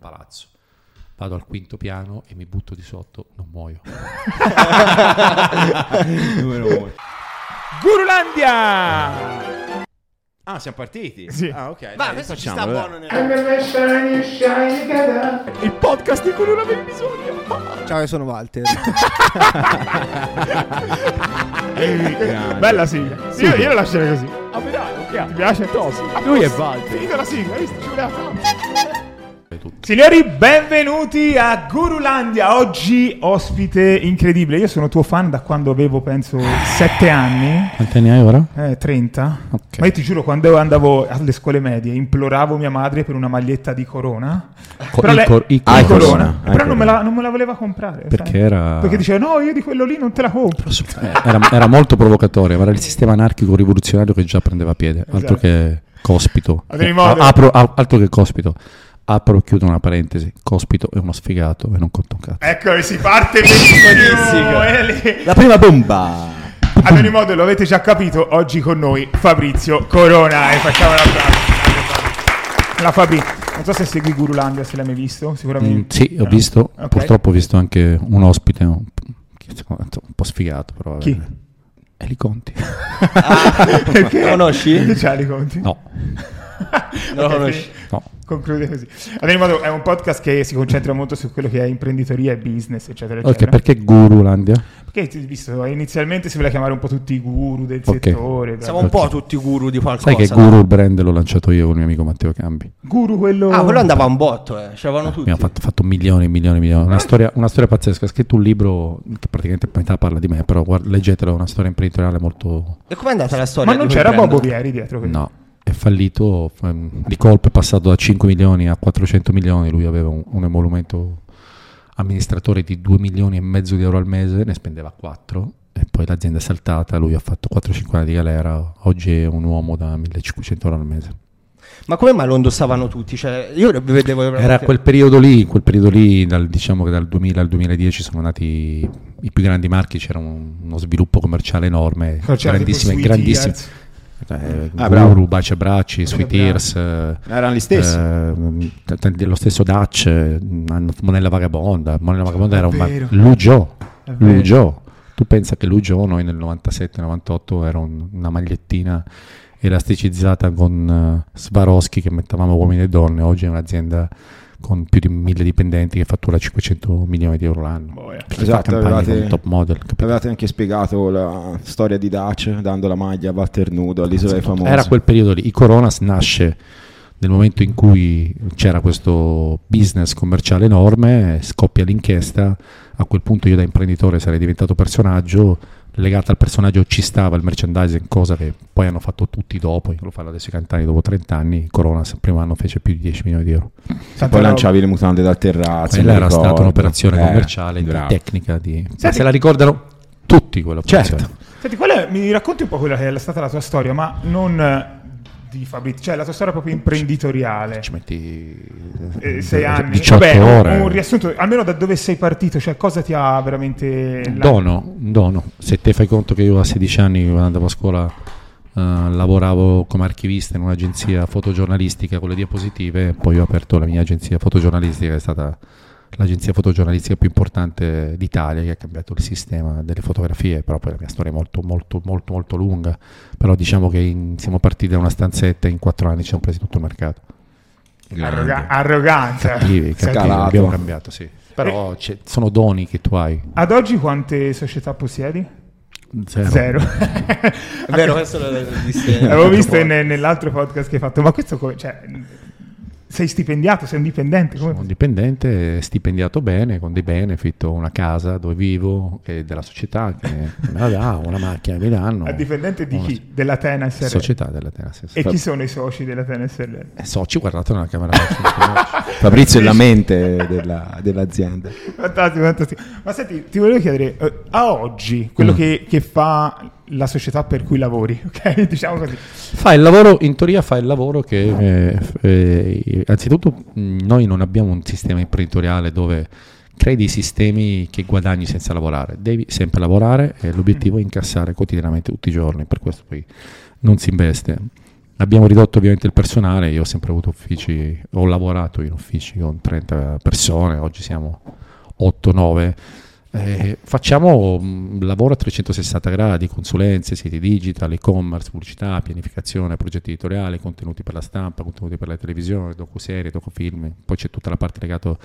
palazzo. Vado al quinto piano e mi butto di sotto, non muoio. Gurulandia! Ah, siamo partiti? Sì. Ah, ok. Ma questo ci sta buono nel... Il podcast di cui non avevi bisogno. Ciao, io sono Walter. Bella sigla. Io, io la lascerei così. Ah, dai, Ti piace? Lui è Walter. Finita la sigla, hai visto? Ci voleva fare. Tutti. Signori, benvenuti a Gurulandia. Oggi ospite incredibile. Io sono tuo fan da quando avevo, penso, 7 anni. Quanti anni hai ora? Eh, 30. Ok. Ma io ti giuro, quando andavo alle scuole medie, imploravo mia madre per una maglietta di Corona. Co- Però il cor- il Ah, il Corona. Corona. Ah, Però non me, la, non me la voleva comprare. Perché sai? era... Perché diceva, no, io di quello lì non te la compro. Eh, era, era molto provocatorio, era il sistema anarchico rivoluzionario che già prendeva piede, altro Esatto. che cospito. Apro, altro che cospito. Apro e chiudo una parentesi. Cospito è uno sfigato e non conta un cazzo. Ecco, si parte benissimo. La prima bomba. Ad ogni modo, lo avete già capito, oggi con noi Fabrizio Corona e facciamo un applauso. La Fabri, non so se segui Gurulandia, se l'hai mai visto, Mm, sicuramente. sì, ho visto, Ok. purtroppo ho visto anche un ospite un, un po' sfigato, però vabbè. Chi? Eli Conti. Perché? Lo conosci? Che c'ha li conti? No, Non lo Ok, conosci? quindi no. Conclude così. Ad ogni modo, è un podcast che si concentra molto su quello che è imprenditoria e business, eccetera, Ok, eccetera. perché Gurulandia? Perché visto, inizialmente si voleva chiamare un po' tutti i guru del Ok. settore. Siamo un po' tutti guru di qualcosa. Sai che no? Guru il brand l'ho lanciato io con il mio amico Matteo Cambi. Guru quello... Ah, quello andava un botto, eh. C'erano tutti. Abbiamo fatto, fatto milioni e milioni e milioni. Una storia, una storia pazzesca. Ha scritto un libro che praticamente a metà parla di me, però guarda, leggetelo, è una storia imprenditoriale molto... E com'è andata la storia? Ma non di c'era? Bobo Vieri dietro quello? No, è fallito. Di colpo è passato da 5 milioni a 400 milioni. Lui aveva un, un emolumento amministratore di 2 milioni e mezzo di euro al mese, ne spendeva 4 e poi l'azienda è saltata, lui ha fatto 4-5 anni di galera, oggi è un uomo da 1500 euro al mese. Ma come mai lo indossavano tutti? Cioè, io vedevo... Era veramente- quel periodo lì, quel periodo lì, dal, diciamo che dal 2000 al 2010 sono nati i più grandi marchi, c'era un- uno sviluppo commerciale enorme, grandissime, grandissime. Eh, Ah, Guru, bravo. Baci e Bracci, Sweet. Ears, eh, Erano gli stessi. eh, lo stesso Dutch, eh, Monella Vagabonda, Monella Vagabonda era un mar- vero. Lujo. Tu pensa che Lujo noi nel 97-98 era un- una magliettina elasticizzata con eh, Swarovski che mettevamo uomini e donne, oggi è un'azienda con più di mille dipendenti che fattura 500 milioni di euro l'anno. Boia. Perché Esatto, avevate- top model, capito? Avevate anche spiegato la storia di Dutch dando la maglia a Walter Nudo all'isola dei famosi. Era quel periodo lì. I Coronas nasce nel momento in cui c'era questo business commerciale enorme, scoppia l'inchiesta. A quel punto io da imprenditore sarei diventato personaggio. Legata al personaggio ci stava il merchandising, cosa che poi hanno fatto tutti dopo. Lo fanno adesso i cantani dopo 30 anni. Coronas il primo anno fece più di 10 milioni di euro. Tanta poi lanciavi le mutande dal terrazzo. Quella era ricordo. stata un'operazione Eh, commerciale, di bravo. tecnica. Di... Senti- Se la ricordano tutti quell'operazione. Certo. Senti, qual è- mi racconti un po' quella che è stata la tua storia, ma non eh, di Fabrizio, cioè la tua storia proprio imprenditoriale. Ci metti Eh, sei anni. 18 Vabbè, un- ore. Un, riassunto, almeno da dove sei partito, cioè cosa ti ha veramente... Un dono, un dono. Se te fai conto che io a 16 anni, quando andavo a scuola, eh, lavoravo come archivista in un'agenzia fotogiornalistica con le diapositive, poi ho aperto la mia agenzia fotogiornalistica, che è stata l'agenzia fotogiornalistica più importante d'Italia, che ha cambiato il sistema delle fotografie, però poi la mia storia è molto, molto, molto, molto lunga. Però diciamo che in- siamo partiti da una stanzetta e in quattro anni ci siamo presi tutto il mercato. Arroga- arroganza. Cattivi, cattivi, abbiamo cambiato, sì. Però c'è- sono doni che tu hai. Ad oggi quante società possiedi? Zero. Zero. È vero, questo lo disse. Avevo visto ne- nell'altro podcast che hai fatto, ma questo come... Cioè, sei stipendiato, sei un dipendente? Come... Sono un dipendente, stipendiato bene, con dei benefit, ho una casa dove vivo, che è della società, che me la dà, una macchina che mi danno. A dipendente di Una chi? Della Tena SRL. Società della Tena stessa. E chi sono i soci della Tena SRL? Eh, soci, guardate nella camera. Fabrizio è la mente della- dell'azienda. Fantastico, fantastico. Ma senti, ti volevo chiedere, eh, a oggi, quello Mm. che, che fa la società per cui lavori, ok? Diciamo così. Fa il lavoro, in teoria fa il lavoro che, eh, eh, anzitutto, mh, noi non abbiamo un sistema imprenditoriale dove crei dei sistemi che guadagni senza lavorare, devi sempre lavorare e l'obiettivo è incassare quotidianamente tutti i giorni, per questo poi non si investe. Abbiamo ridotto ovviamente il personale, io ho sempre avuto uffici, ho lavorato in uffici con 30 persone, oggi siamo 8-9. Eh, facciamo un lavoro a 360 gradi, consulenze, siti digital, e-commerce, pubblicità, pianificazione, progetti editoriali, contenuti per la stampa, contenuti per la televisione, docuserie, docufilm, poi c'è tutta la parte legata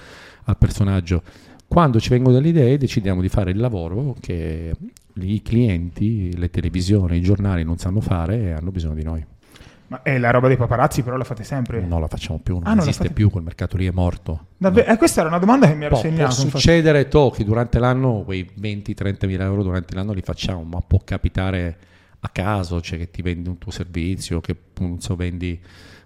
al personaggio. Quando ci vengono delle idee decidiamo di fare il lavoro che i clienti, le televisioni, i giornali non sanno fare e hanno bisogno di noi. Ma è la roba dei paparazzi, però la fate sempre. Non la facciamo più, non Ah, non esiste fate più, quel mercato lì è morto. Davvero? Eh, questa era una domanda che mi ero Può, può segnato. infatti. succedere tocchi durante l'anno, quei 20-30 mila euro durante l'anno li facciamo, ma può capitare a caso, cioè che ti vendi un tuo servizio, che non so, vendi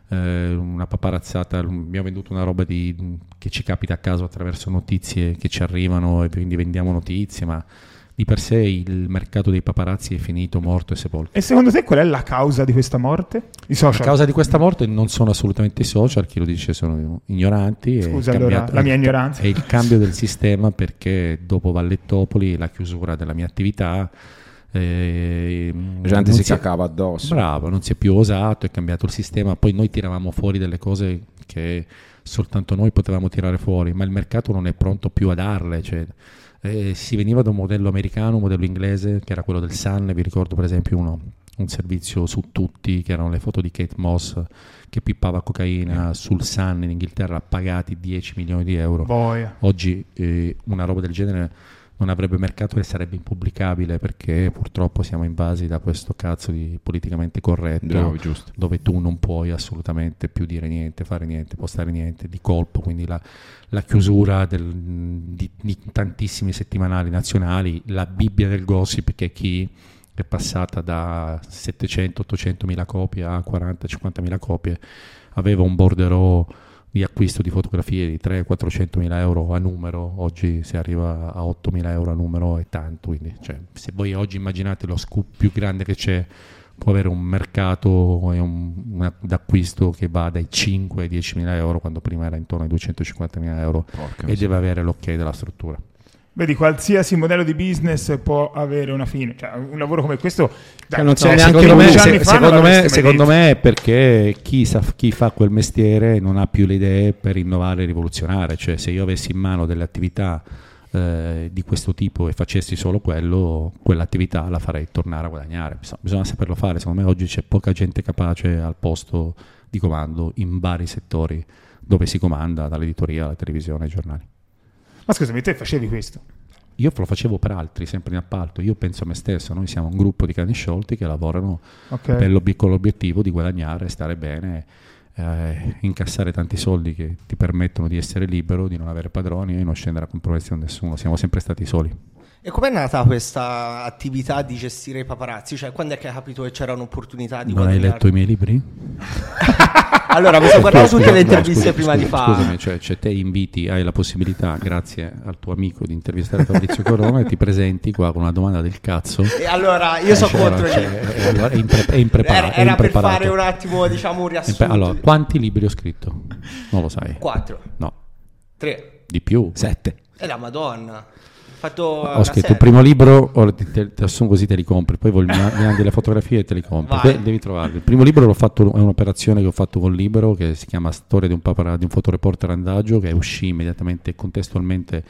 eh, una paparazzata, abbiamo venduto una roba di- che ci capita a caso attraverso notizie che ci arrivano e quindi vendiamo notizie, ma di per sé il mercato dei paparazzi è finito, morto e sepolto. E secondo te qual è la causa di questa morte? I A social. causa di questa morte non sono assolutamente i social, chi lo dice sono ignoranti. Scusa, allora, cambiato- la mia ignoranza. È il cambio del sistema perché dopo Vallettopoli, la chiusura della mia attività, eh, La gente si è- cacava addosso. Bravo, non si è più osato, è cambiato il sistema, poi noi tiravamo fuori delle cose che soltanto noi potevamo tirare fuori, ma il mercato non è pronto più a darle. cioè, eh, si veniva da un modello americano, un modello inglese, che era quello del Sun, vi ricordo per esempio uno, un servizio su tutti, che erano le foto di Kate Moss che pippava cocaina sul Sun in Inghilterra, pagati 10 milioni di euro. Boia. Oggi eh, una roba del genere non avrebbe mercato e sarebbe impubblicabile perché purtroppo siamo invasi da questo cazzo di politicamente corretto Bravo, dove tu non puoi assolutamente più dire niente, fare niente, postare niente di colpo, quindi la, la chiusura del- di, di tantissimi settimanali nazionali, la Bibbia del gossip che è chi è passata da 700-800 mila copie a 40-50 mila copie, aveva un borderò di acquisto di fotografie di 300-400 mila euro a numero, oggi si arriva a 8 mila euro a numero è tanto, quindi cioè, se voi oggi immaginate lo scoop più grande che c'è, può avere un mercato e un, un d'acquisto che va dai 5 ai 10 mila euro quando prima era intorno ai 250 mila euro Porca e deve avere l'ok della struttura. Vedi, qualsiasi modello di business può avere una fine. Cioè, un lavoro come questo, dai, non c'è no, neanche secondo me, se- secondo, me, secondo me è perché chi, sa- chi fa quel mestiere non ha più le idee per innovare e rivoluzionare. Cioè, se io avessi in mano delle attività eh, di questo tipo e facessi solo quello, quell'attività la farei tornare a guadagnare. Bisogna, bisogna saperlo fare. Secondo me oggi c'è poca gente capace al posto di comando in vari settori dove si comanda, dall'editoria alla televisione ai giornali. Ma scusami, te facevi questo? Io lo facevo per altri, sempre in appalto. Io penso a me stesso, noi siamo un gruppo di cani sciolti che lavorano Ok. per l'ob- con l'obiettivo di guadagnare, stare bene, eh, incassare tanti soldi che ti permettono di essere libero, di non avere padroni e non scendere a compromesso con nessuno. Siamo sempre stati soli. E com'è nata questa attività di gestire i paparazzi? Cioè, quando è che hai capito che c'era un'opportunità di non hai guadagnare? letto i miei libri? Allora, mi sono guardato Scusa, tutte le no, interviste scusa, prima scusa, di fare. Scusami, cioè, cioè te inviti, hai la possibilità, grazie al tuo amico, di intervistare Fabrizio Corona e ti presenti qua con una domanda del cazzo. E allora, io Eh, sono cioè, contro cioè, il- eh, allora, è, impre- è impreparato. Era, è era per impreparato. fare un attimo, diciamo, un riassunto. Allora, quanti libri ho scritto? Non lo sai. 4, No, 3. di più. Sette. E la madonna. Ho scritto il primo libro, ora ti, te, te assumo così te li compri, poi mi mandi le fotografie e te li compri. Poi devi trovarli. Il primo libro l'ho fatto, è un'operazione che ho fatto con Libero che si chiama Storia di un, papara- di un fotoreporter andagio che uscì immediatamente contestualmente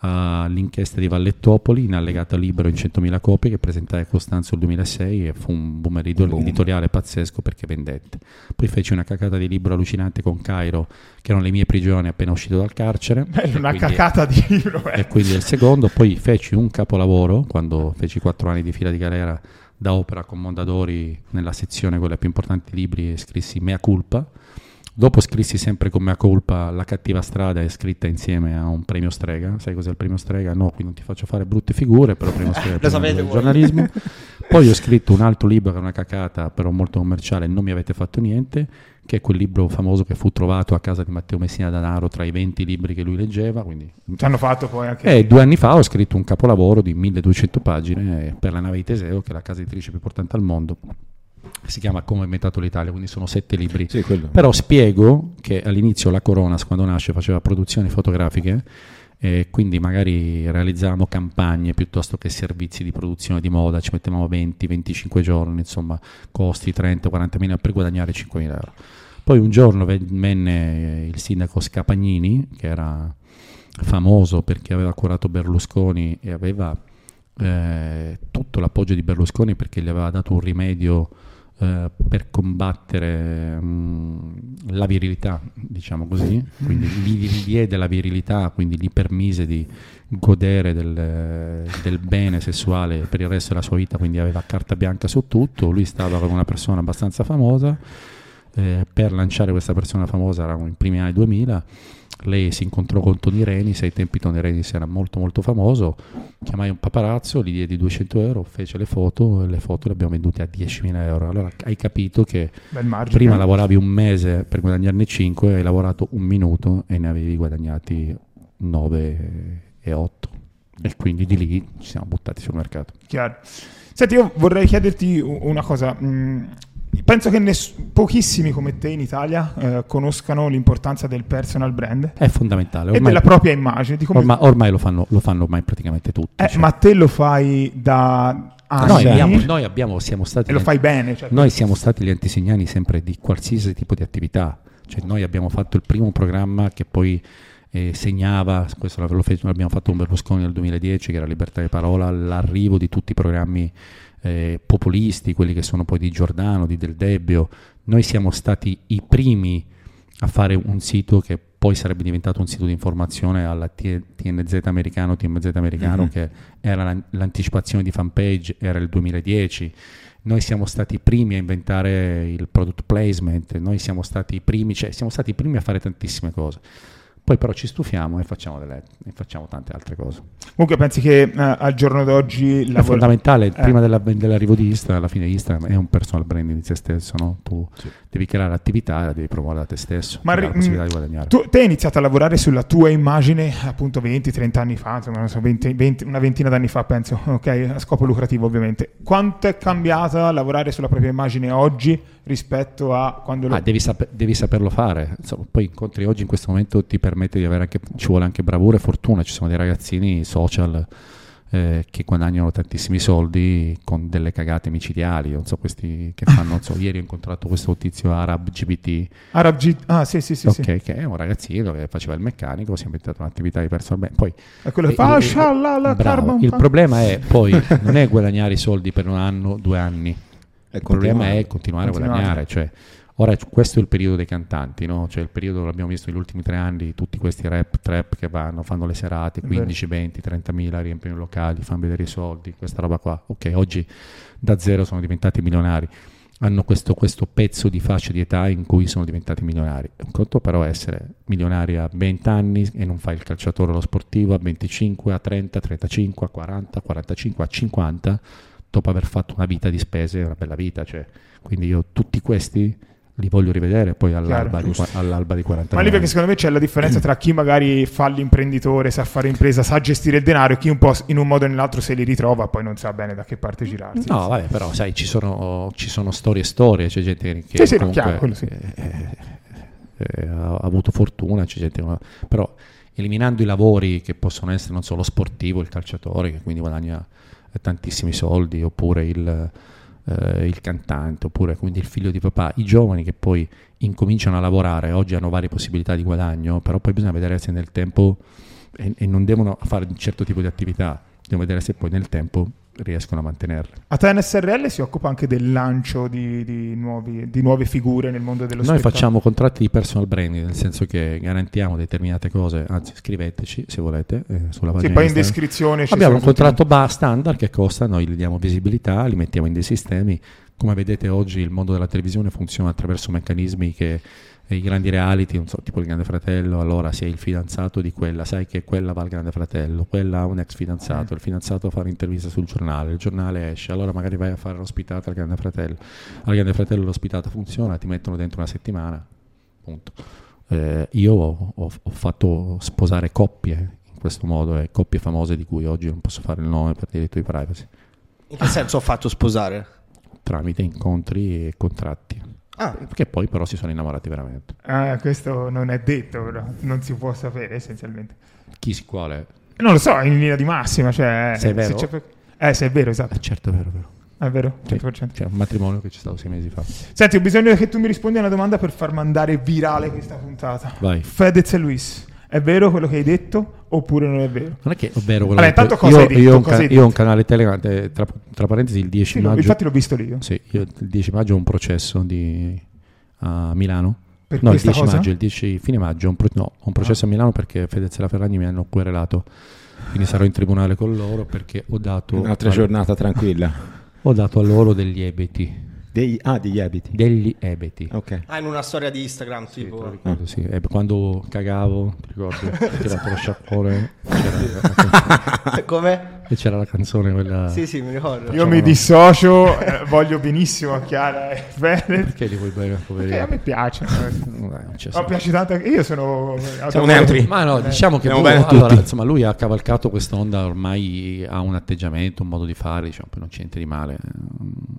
all'inchiesta di Vallettopoli in allegato a Libero in 100.000 copie che presentai a Costanzo nel 2006 e fu un boom edito- Boom. editoriale pazzesco perché vendette. Poi feci una cacata di libro allucinante con Cairo che erano le mie prigioni appena uscito dal carcere. Bello, una quindi- cacata di libro. eh. e quindi il secondo, poi feci un capolavoro quando feci quattro anni di fila di galera da opera con Mondadori nella sezione quella più importante di libri e scrissi Mea Culpa. Dopo scrissi sempre con Mea Culpa La cattiva strada è scritta insieme a un premio strega. Sai cos'è il premio strega? No, qui non ti faccio fare brutte figure, però il premio strega è il premio del giornalismo. Poi ho scritto un altro libro che è una cacata, però molto commerciale, Non mi avete fatto niente, che è quel libro famoso che fu trovato a casa di Matteo Messina Danaro tra i 20 libri che lui leggeva, quindi Ci hanno fatto poi anche... e due anni fa ho scritto un capolavoro di 1200 pagine per la nave di Teseo, che è la casa editrice più importante al mondo. Si chiama Come ho inventato l'Italia, quindi sono sette libri. Sì. Però spiego che all'inizio la Coronas, quando nasce, faceva produzioni fotografiche e quindi magari realizzavamo campagne piuttosto che servizi di produzione di moda, ci mettevamo 20-25 giorni, insomma costi 30-40 mila per guadagnare 5 mila euro. Poi un giorno venne il sindaco Scapagnini, che era famoso perché aveva curato Berlusconi e aveva eh, tutto l'appoggio di Berlusconi perché gli aveva dato un rimedio eh, per combattere mh, la virilità, diciamo così, quindi gli diede la virilità, quindi gli permise di godere del, del, bene sessuale per il resto della sua vita, quindi aveva carta bianca su tutto, lui stava con una persona abbastanza famosa, eh, per lanciare questa persona famosa erano i primi anni 2000 lei si incontrò con Tony Renis, ai tempi Tony Renis era molto molto famoso, chiamai un paparazzo, gli diedi 200 euro, fece le foto e le foto le abbiamo vendute a 10.000 euro. Allora hai capito che prima lavoravi un mese per guadagnarne 5, hai lavorato un minuto e ne avevi guadagnati 9 e 8 e quindi di lì ci siamo buttati sul mercato. Chiaro. Senti, io vorrei chiederti una cosa. Penso che ness- pochissimi come te in Italia eh, conoscano l'importanza del personal brand. È fondamentale. Ormai, e della propria immagine. Ormai, ormai, lo, fanno, lo fanno ormai praticamente tutti. Eh, cioè. Ma te lo fai da anni. Noi abbiamo, noi abbiamo siamo stati... E lo fai bene. Cioè, noi siamo stati gli antesignani sempre di qualsiasi tipo di attività. Cioè, noi abbiamo fatto il primo programma che poi eh, segnava, questo l'abbiamo fatto con Berlusconi nel 2010, che era Libertà di Parola, l'arrivo di tutti i programmi eh, populisti, quelli che sono poi di Giordano, di Del Debbio, noi siamo stati i primi a fare un sito che poi sarebbe diventato un sito di informazione alla TNZ americano, TMZ americano, mm-hmm. che era l'anticipazione di fanpage, era il 2010. Noi siamo stati i primi a inventare il product placement, noi siamo stati i primi, cioè siamo stati i primi a fare tantissime cose. Poi però ci stufiamo e facciamo, delle, e facciamo tante altre cose. Comunque pensi che uh, al giorno d'oggi... Lavora... È fondamentale, eh. prima della, dell'arrivo di Instagram, alla fine Instagram è un personal branding di te stesso, no? Tu sì. devi creare l'attività e la devi promuovere da te stesso. Ma ri- la di guadagnare. Tu, te hai iniziato a lavorare sulla tua immagine appunto 20-30 anni fa, insomma, so, 20, 20, una ventina d'anni fa penso, ok? A scopo lucrativo ovviamente. Quanto è cambiata lavorare sulla propria immagine oggi rispetto a quando... Lo... Ah, devi, saper, devi saperlo fare. Insomma, poi incontri oggi in questo momento ti permette di avere anche, ci vuole anche bravura e fortuna, ci sono dei ragazzini social eh, che guadagnano tantissimi soldi con delle cagate micidiali, non so, questi che fanno, non so, ieri ho incontrato questo tizio Arab GBT. Arab G, ah sì sì sì. Ok, sì. che è un ragazzino che faceva il meccanico, si è inventato un'attività di personal bene. Poi, è quello che fa, il, il, bravo, il problema è poi non è guadagnare i soldi per un anno, due anni, il problema è continuare, continuare. a guadagnare, cioè Ora questo è il periodo dei cantanti, no? cioè il periodo, l'abbiamo visto negli ultimi tre anni, tutti questi rap, trap che vanno, fanno le serate, 15, 20, 30 mila, riempiono i locali, fanno vedere i soldi, questa roba qua. Ok, oggi da zero sono diventati milionari, hanno questo, questo pezzo di fascia di età in cui sono diventati milionari. Un conto però è essere milionari a 20 anni e non fai il calciatore o lo sportivo a 25, a 30, 35, a 40, 45, a 50, dopo aver fatto una vita di spese, una bella vita. Cioè, quindi io tutti questi li voglio rivedere poi all'alba, Chiaro, di, all'alba di 40 anni. Ma lì perché secondo me c'è la differenza tra chi magari fa l'imprenditore, sa fare impresa, sa gestire il denaro e chi un po' in un modo o nell'altro se li ritrova poi non sa bene da che parte girarsi. No, vabbè, però sai, ci sono, ci sono storie e storie, c'è gente che sì, sì, comunque chiaro, sì. eh, eh, eh, ha avuto fortuna, c'è gente che... però eliminando i lavori che possono essere non solo sportivo, il calciatore che quindi guadagna tantissimi soldi, oppure il eh, il cantante oppure quindi il figlio di papà, i giovani che poi incominciano a lavorare, oggi hanno varie possibilità di guadagno, però poi bisogna vedere se nel tempo e, e non devono fare un certo tipo di attività, devono vedere se poi nel tempo riescono a mantenerle. A te NSRL si occupa anche del lancio di, di, nuovi, di nuove figure nel mondo dello Noi spettacolo? facciamo contratti di personal branding, nel senso che garantiamo determinate cose, anzi scriveteci se volete eh, sulla pagina. Sì, poi in descrizione Abbiamo un contratto ba standard che costa, noi gli diamo visibilità, li mettiamo in dei sistemi. Come vedete oggi il mondo della televisione funziona attraverso meccanismi che i grandi reality, non so, tipo il Grande Fratello, allora sei il fidanzato di quella, sai che quella va al Grande Fratello, quella ha un ex fidanzato, mm. il fidanzato fa un'intervista sul giornale, il giornale esce, allora magari vai a fare l'ospitata al Grande Fratello. Al Grande Fratello l'ospitata funziona, ti mettono dentro una settimana, punto. Eh, io ho, ho, ho, fatto sposare coppie in questo modo, eh, coppie famose di cui oggi non posso fare il nome per diritto di privacy. In che senso ho fatto sposare? Tramite incontri e contratti. Ah, Che poi però si sono innamorati veramente. Ah, questo non è detto, però non si può sapere essenzialmente. Chi si quale? Non lo so, in linea di massima, cioè... Se è vero? c'è- eh, se è vero, esatto. Eh, certo, è vero, è vero. È vero, Sì. 100%. C'è un matrimonio che c'è stato sei mesi fa. Senti, ho bisogno che tu mi rispondi a una domanda per far mandare virale questa puntata. Vai. Fedez e Luis, è vero quello che hai detto oppure non è vero? Non è che è vero quello Allora, che intanto io, cosa hai detto? io ho un, ca- io ho un canale Telegram, eh, tra, tra parentesi il 10 Sì, maggio. infatti l'ho visto lì io. Sì, io il 10 maggio ho un processo di, a Milano. Per no, il questa 10 cosa? maggio, il 10 fine maggio, un pro- no, ho un processo a Milano perché Fedez e la Ferragni mi hanno querelato. Quindi sarò in tribunale con loro perché ho dato, Un'altra a, giornata tranquilla. ho dato a loro degli ebeti. Dei- ah, degli abiti. Degli ebeti. Ok. ah, in una storia di Instagram, Sì, tipo. ricordo, sì. Eh, quando cagavo, ti ricordi? Ho tirato lo sciacquone c'era la, Come? e c'era la canzone quella... Sì, sì, mi ricordo. Io mi dissocio, eh, voglio benissimo a Chiara e Fedez. Perché li vuoi bene, Che a poverino? me eh. C'è Mi senso. piace tanto anche io sono Siamo neutri. Ma no, diciamo che a allora, insomma, lui ha cavalcato quest'onda, ormai ha un atteggiamento, un modo di fare, diciamo, poi non c'è niente di male.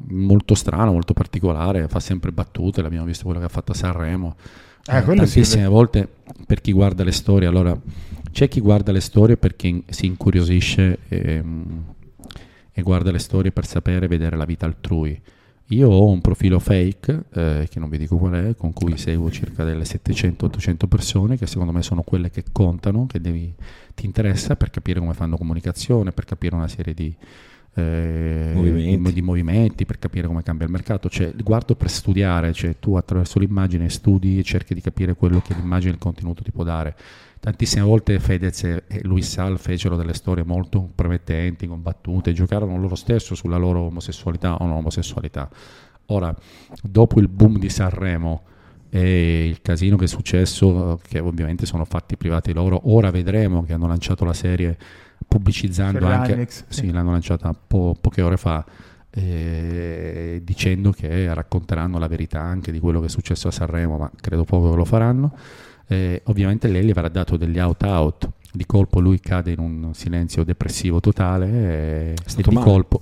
Molto strano, molto particolare, fa sempre battute, l'abbiamo visto quello che ha fatto a Sanremo. Eh, Eh, quello sì, tantissime volte per chi guarda le storie, allora c'è chi guarda le storie perché in- si incuriosisce e, mm, e guarda le storie per sapere vedere la vita altrui. Io ho un profilo fake, eh, che non vi dico qual è, con cui seguo circa delle 700-800 persone, che secondo me sono quelle che contano, che devi- ti interessa per capire come fanno comunicazione, per capire una serie di, eh, Movimenti. di- di movimenti, per capire come cambia il mercato. Cioè, guardo per studiare, cioè tu attraverso l'immagine studi e cerchi di capire quello che l'immagine e il contenuto ti può dare. Tantissime volte Fedez e e Luis Sal fecero delle storie molto promettenti, combattute, giocarono loro stesso sulla loro omosessualità o non omosessualità. Ora, dopo il boom di Sanremo e il casino che è successo, eh, che ovviamente sono fatti privati loro, ora vedremo che hanno lanciato la serie pubblicizzando Ferrari, anche, Next, sì. sì, l'hanno lanciata po- poche ore fa, eh, dicendo che racconteranno la verità anche di quello che è successo a Sanremo, ma credo poco che lo faranno. Eh, ovviamente lei gli avrà dato degli out-out, di colpo lui cade in un silenzio depressivo totale e, e stato di male. colpo,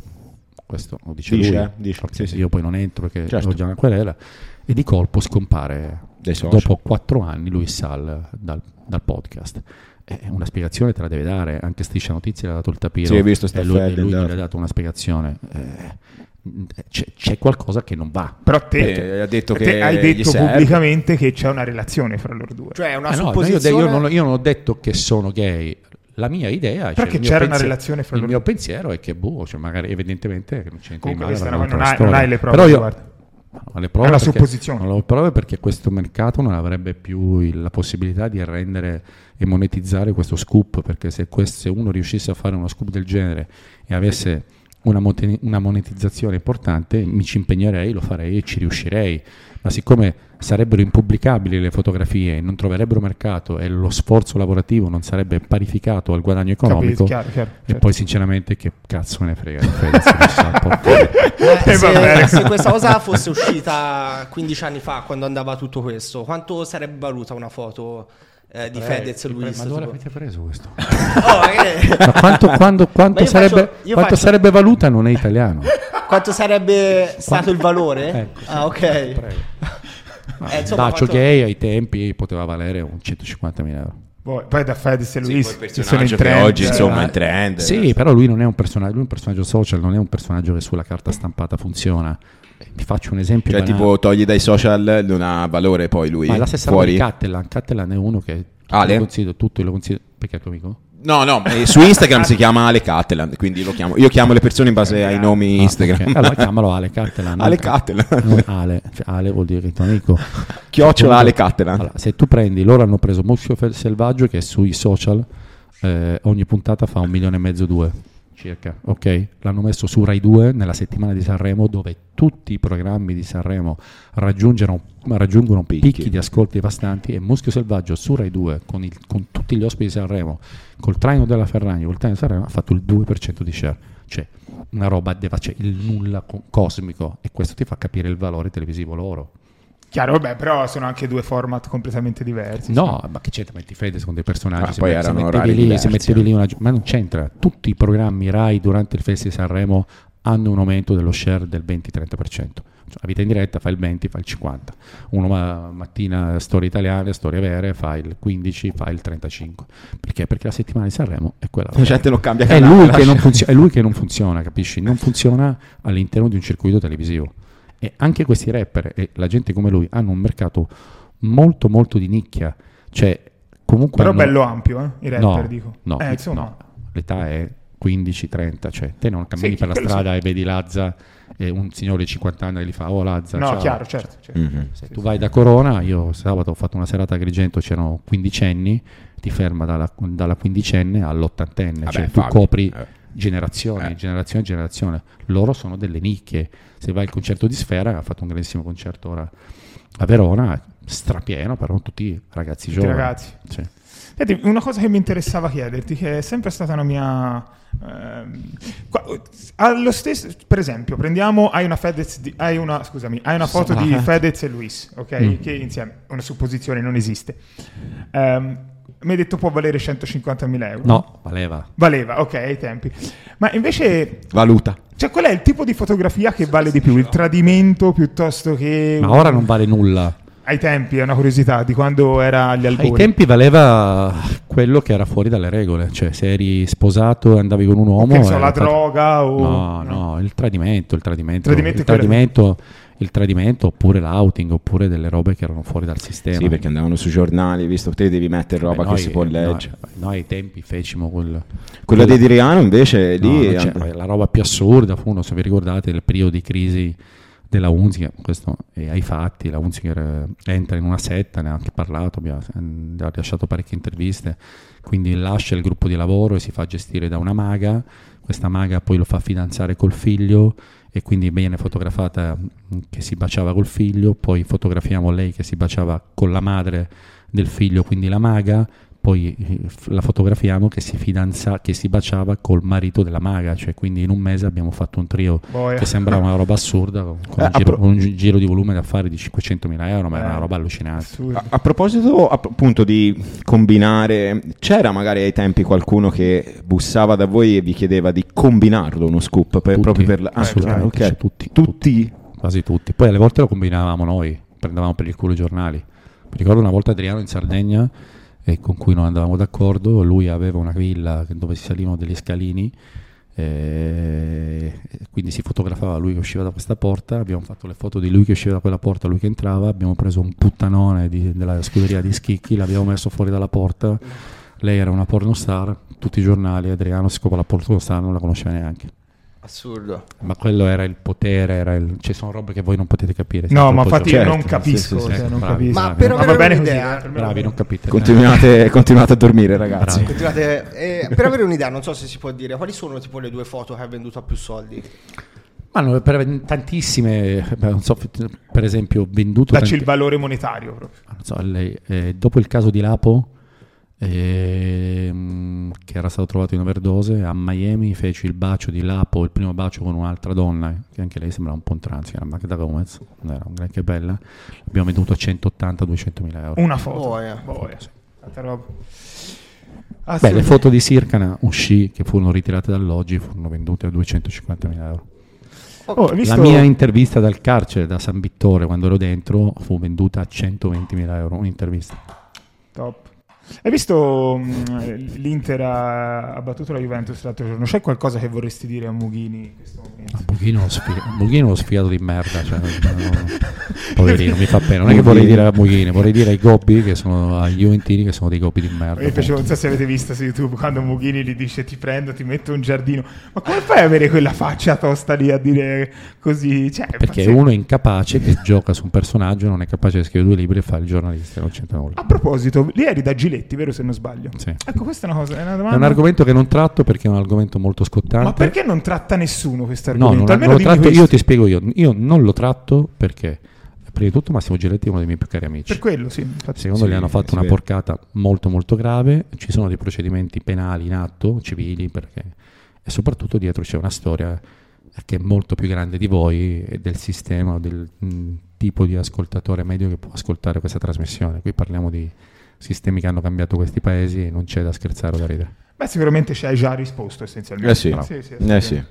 questo lo dice, Dice, lui, eh? Dice, sì, sì. io poi non entro perché Certo. ho già una querela, e di colpo scompare dopo quattro anni lui Sal dal, dal podcast. Eh, una spiegazione te la deve dare, anche Striscia Notizie le ha dato il tapiro Sì, ho visto e lui, e lui gli dato. ha dato una spiegazione. Eh, c'è, c'è qualcosa che non va. Però te, Eh, ha detto te che hai detto serve. pubblicamente che c'è una relazione fra loro due. Cioè, è una Eh no, no, io, supposizione. io non, io non ho detto che sono gay. La mia idea, cioè, Perché il mio c'era una pensiero- relazione fra Il loro mio pensiero è che, boh, cioè magari evidentemente che non di Comunque male. non hai, una non hai le prove. Però io, guarda. No, le prove È perché- supposizione. Non le prove perché questo mercato non avrebbe più il- la possibilità di rendere e monetizzare questo scoop, perché se, quest- se uno riuscisse a fare uno scoop del genere e avesse una, una monetizzazione importante, mi ci impegnerei, lo farei e ci riuscirei. Ma siccome sarebbero impubblicabili le fotografie, non troverebbero mercato e lo sforzo lavorativo non sarebbe parificato al guadagno economico, Capito, chiaro, chiaro, e certo. poi sinceramente che cazzo me ne frega. Eh, Eh, se, se questa cosa fosse uscita 15 anni fa, quando andava tutto questo, quanto sarebbe valuta una foto eh, di Fedez e Luis? Ma dove l'avete preso questo? Oh, magari- Ma quanto, quando- quanto io sarebbe, faccio- io quanto faccio- sarebbe valuta non è italiano. quanto sarebbe stato il valore? Ecco, ah, ok. prego. Eh, insomma, Bacio quanto- gay ai tempi poteva valere un 150.000 euro. Poi, poi da Fedez e Sì, Luis che sono in trend, oggi eh, insomma in trend. Sì, però lui non è un personaggio, lui è un personaggio social, non è un personaggio che sulla carta stampata funziona. Vi faccio un esempio. Cioè, banale. tipo, togli dai social, non ha valore poi lui. Ma è la stessa fuori. di Cattelan. Cattelan è uno che Ale? lo considero tutto, lo considero perché è tuo amico? No, no, eh, su Instagram si chiama Ale Catteland, quindi lo chiamo. Io chiamo le persone in base ai nomi Ah, Instagram. ok. Allora chiamalo Ale Cattelan. Ale non Ale, cioè Ale vuol dire è tuo amico. Chiocciola Ale Cattelan. Allora, se tu prendi, loro hanno preso Muschio Selvaggio che sui social eh, ogni puntata fa un milione e mezzo, due circa, ok? L'hanno messo su Rai 2 nella settimana di Sanremo dove tutti i programmi di Sanremo raggiungono, raggiungono Picchi. picchi. di ascolti devastanti e Muschio Selvaggio su Rai 2 con, il- con tutti gli ospiti di Sanremo, col traino della Ferragni, col traino di Sanremo ha fatto il 2% di share, cioè una roba, deva- cioè il nulla co- cosmico e questo ti fa capire il valore televisivo loro. Chiaro, vabbè, però sono anche due format completamente diversi. No, ma che c'entra? Metti Fede con dei personaggi. Ah, se poi met- se erano mettevi lì, diversi, se mettevi eh. lì una, ma non c'entra. Tutti i programmi Rai durante il Festival di Sanremo hanno un aumento dello share del 20-30%. Cioè, la vita in diretta fa il 20, fa il 50. Uno ma- mattina storie italiane, storie vere, fa il 15, fa il 35. Perché? Perché la settimana di Sanremo è quella. La gente non cambia È canale. lui, che lascia- non funzio- è lui che non funziona, capisci? Non funziona all'interno di un circuito televisivo. E anche questi rapper e la gente come lui hanno un mercato molto molto di nicchia. Cioè, comunque Però hanno- bello ampio, eh? I rapper, no, dico. no, Eh, insomma. no, l'età è 15-30, cioè te non cammini Sì, per la strada e vedi Lazza e un signore di 50 anni gli fa oh Lazza, No, ciao." chiaro, certo. certo. Mhm. Se tu vai da Corona, io sabato ho fatto una serata a Agrigento, c'erano quindicenni, ti ferma dalla, dalla quindicenne all'ottantenne, Vabbè, cioè tu Fabio, copri eh. Generazioni, Eh. generazione generazione. Loro sono delle nicchie. Se vai al concerto di Sfera, ha fatto un grandissimo concerto ora a Verona, strapieno, però tutti ragazzi Tutti giovani. ragazzi. Sì. Senti, una cosa che mi interessava chiederti, che è sempre stata una mia... allo stesso, per esempio, prendiamo, hai una Fedez, di- hai una, scusami, hai una foto di Fedez e Luis, ok? Mm. Che insieme, una supposizione, non esiste. Ehm, mi hai detto può valere 150.000 euro. No, valeva. Valeva, ok, ai tempi. Ma invece, Valuta. cioè, qual è il tipo di fotografia che vale di più? Il tradimento piuttosto che... Ma ora non vale nulla. Ai tempi, è una curiosità, di quando era agli albori. Ai tempi valeva quello che era fuori dalle regole, cioè se eri sposato e andavi con un uomo... Che ne so, la fatto- droga o... No, no, il tradimento, il tradimento, Tradimento il, è quello- tradimento il tradimento oppure l'outing oppure delle robe che erano fuori dal sistema. Sì, perché andavano sui giornali, visto che te devi mettere Beh, roba noi- che si può noi- leggere. Noi, ai tempi fecimo quel... Quella di Adriano invece No, lì... and- la roba più assurda fu, non so se vi ricordate, il periodo di crisi della Unziger, questo è ai fatti, la Unziger eh, entra in una setta, ne ha anche parlato, abbiamo, ha rilasciato parecchie interviste, quindi lascia il gruppo di lavoro e si fa gestire da una maga, questa maga poi lo fa fidanzare col figlio e quindi viene fotografata mh, che si baciava col figlio, poi fotografiamo lei che si baciava con la madre del figlio, quindi la maga, poi eh, la fotografiamo che si fidanza, che si baciava col marito della maga, cioè quindi in un mese abbiamo fatto un trio Boia. che sembrava una roba assurda con, con Eh, un, giro, pro- un gi- giro di volume d'affari di 500.000 euro, ma era Eh, una roba allucinante. A, a proposito app- appunto di combinare, c'era magari ai tempi qualcuno che bussava da voi e vi chiedeva di combinarlo uno scoop per- Tutti, proprio per la... ah, assolutamente, ok. cioè, tutti, Tutti? quasi tutti. Poi alle volte lo combinavamo noi, prendevamo per il culo i giornali. Mi ricordo una volta Adriano in Sardegna, eh, con cui non andavamo d'accordo, lui aveva una villa dove si salivano degli scalini, eh, e quindi si fotografava lui che usciva da questa porta, abbiamo fatto le foto di lui che usciva da quella porta, lui che entrava, abbiamo preso un puttanone di- della scuderia di Schicchi, l'abbiamo messo fuori dalla porta, lei era una pornostar, tutti i giornali, Adriano si scopre la pornostar, non la conosceva neanche. Assurdo. Ma quello era il potere, era il... ci sono robe che voi non potete capire. No, ma infatti giovani. io non Certo, capisco. sì, sì, sì. cioè, non Bravi, capisco. Ma bravi. per avere va bene così. un'idea, eh, per Bravi, non capite. Continuate, continuate a dormire ragazzi. Continuate, eh, per avere un'idea, non so se si può dire, quali sono tipo le due foto che ha venduto a più soldi? Ma no, per tantissime, non so, per esempio, venduto Dacci tanti- il valore monetario proprio. non so, lei, eh, dopo il caso di Lapo, ehm, che era stato trovato in overdose, a Miami feci il bacio di Lapo, il primo bacio con un'altra donna, che anche lei sembrava un po' un trans, che era Magda Gomez, non era un granché bella, abbiamo venduto a 180-200 mila euro. Una foto. Boia. Boia. Tanta roba. Beh, le foto di Sircana uscì, che furono ritirate dall'oggi, furono vendute a 250 mila euro. Oh, visto- La mia intervista dal carcere, da San Vittore, quando ero dentro, fu venduta a 120 mila euro, un'intervista. Top. Hai visto mh, l'Inter ha, ha battuto la Juventus l'altro giorno? C'è qualcosa che vorresti dire a Mughini in questo momento? Pochino lo sfi- lo sfigato di merda. Cioè, no, no, poverino, mi fa pena. Non è che vorrei dire a Mughini, vorrei dire ai gobbi che sono agli Juventini che sono dei gobbi di merda. Io piacevo, non so se avete visto su YouTube quando Mughini gli dice ti prendo, ti metto un giardino. Ma come fai ad avere quella faccia tosta lì a dire così? Cioè, Perché pazzesco. uno è incapace che gioca su un personaggio, non è capace di scrivere due libri e fa il giornalista, non c'entra nulla. A proposito, lì eri da Giletti, vero se non sbaglio? Sì. Ecco, questa è una cosa, è una È domanda. un argomento che non tratto perché è un argomento molto scottante. Ma perché non tratta nessuno questo No, argomento? non, Almeno non lo dimmi tratto, io ti spiego io. Io non lo tratto perché, prima di tutto, Massimo Giletti è uno dei miei più cari amici. Per quello, sì. infatti. Secondo Sì, gli hanno fatto si una porcata molto molto grave, ci sono dei procedimenti penali in atto, civili, perché... e soprattutto dietro c'è una storia che è molto più grande di voi e del sistema, o del mh, tipo di ascoltatore medio che può ascoltare questa trasmissione. Qui parliamo di sistemi che hanno cambiato questi paesi e non c'è da scherzare o da ridere. Beh, sicuramente ci hai già risposto essenzialmente. Eh sì. sì, sì, Eh sì.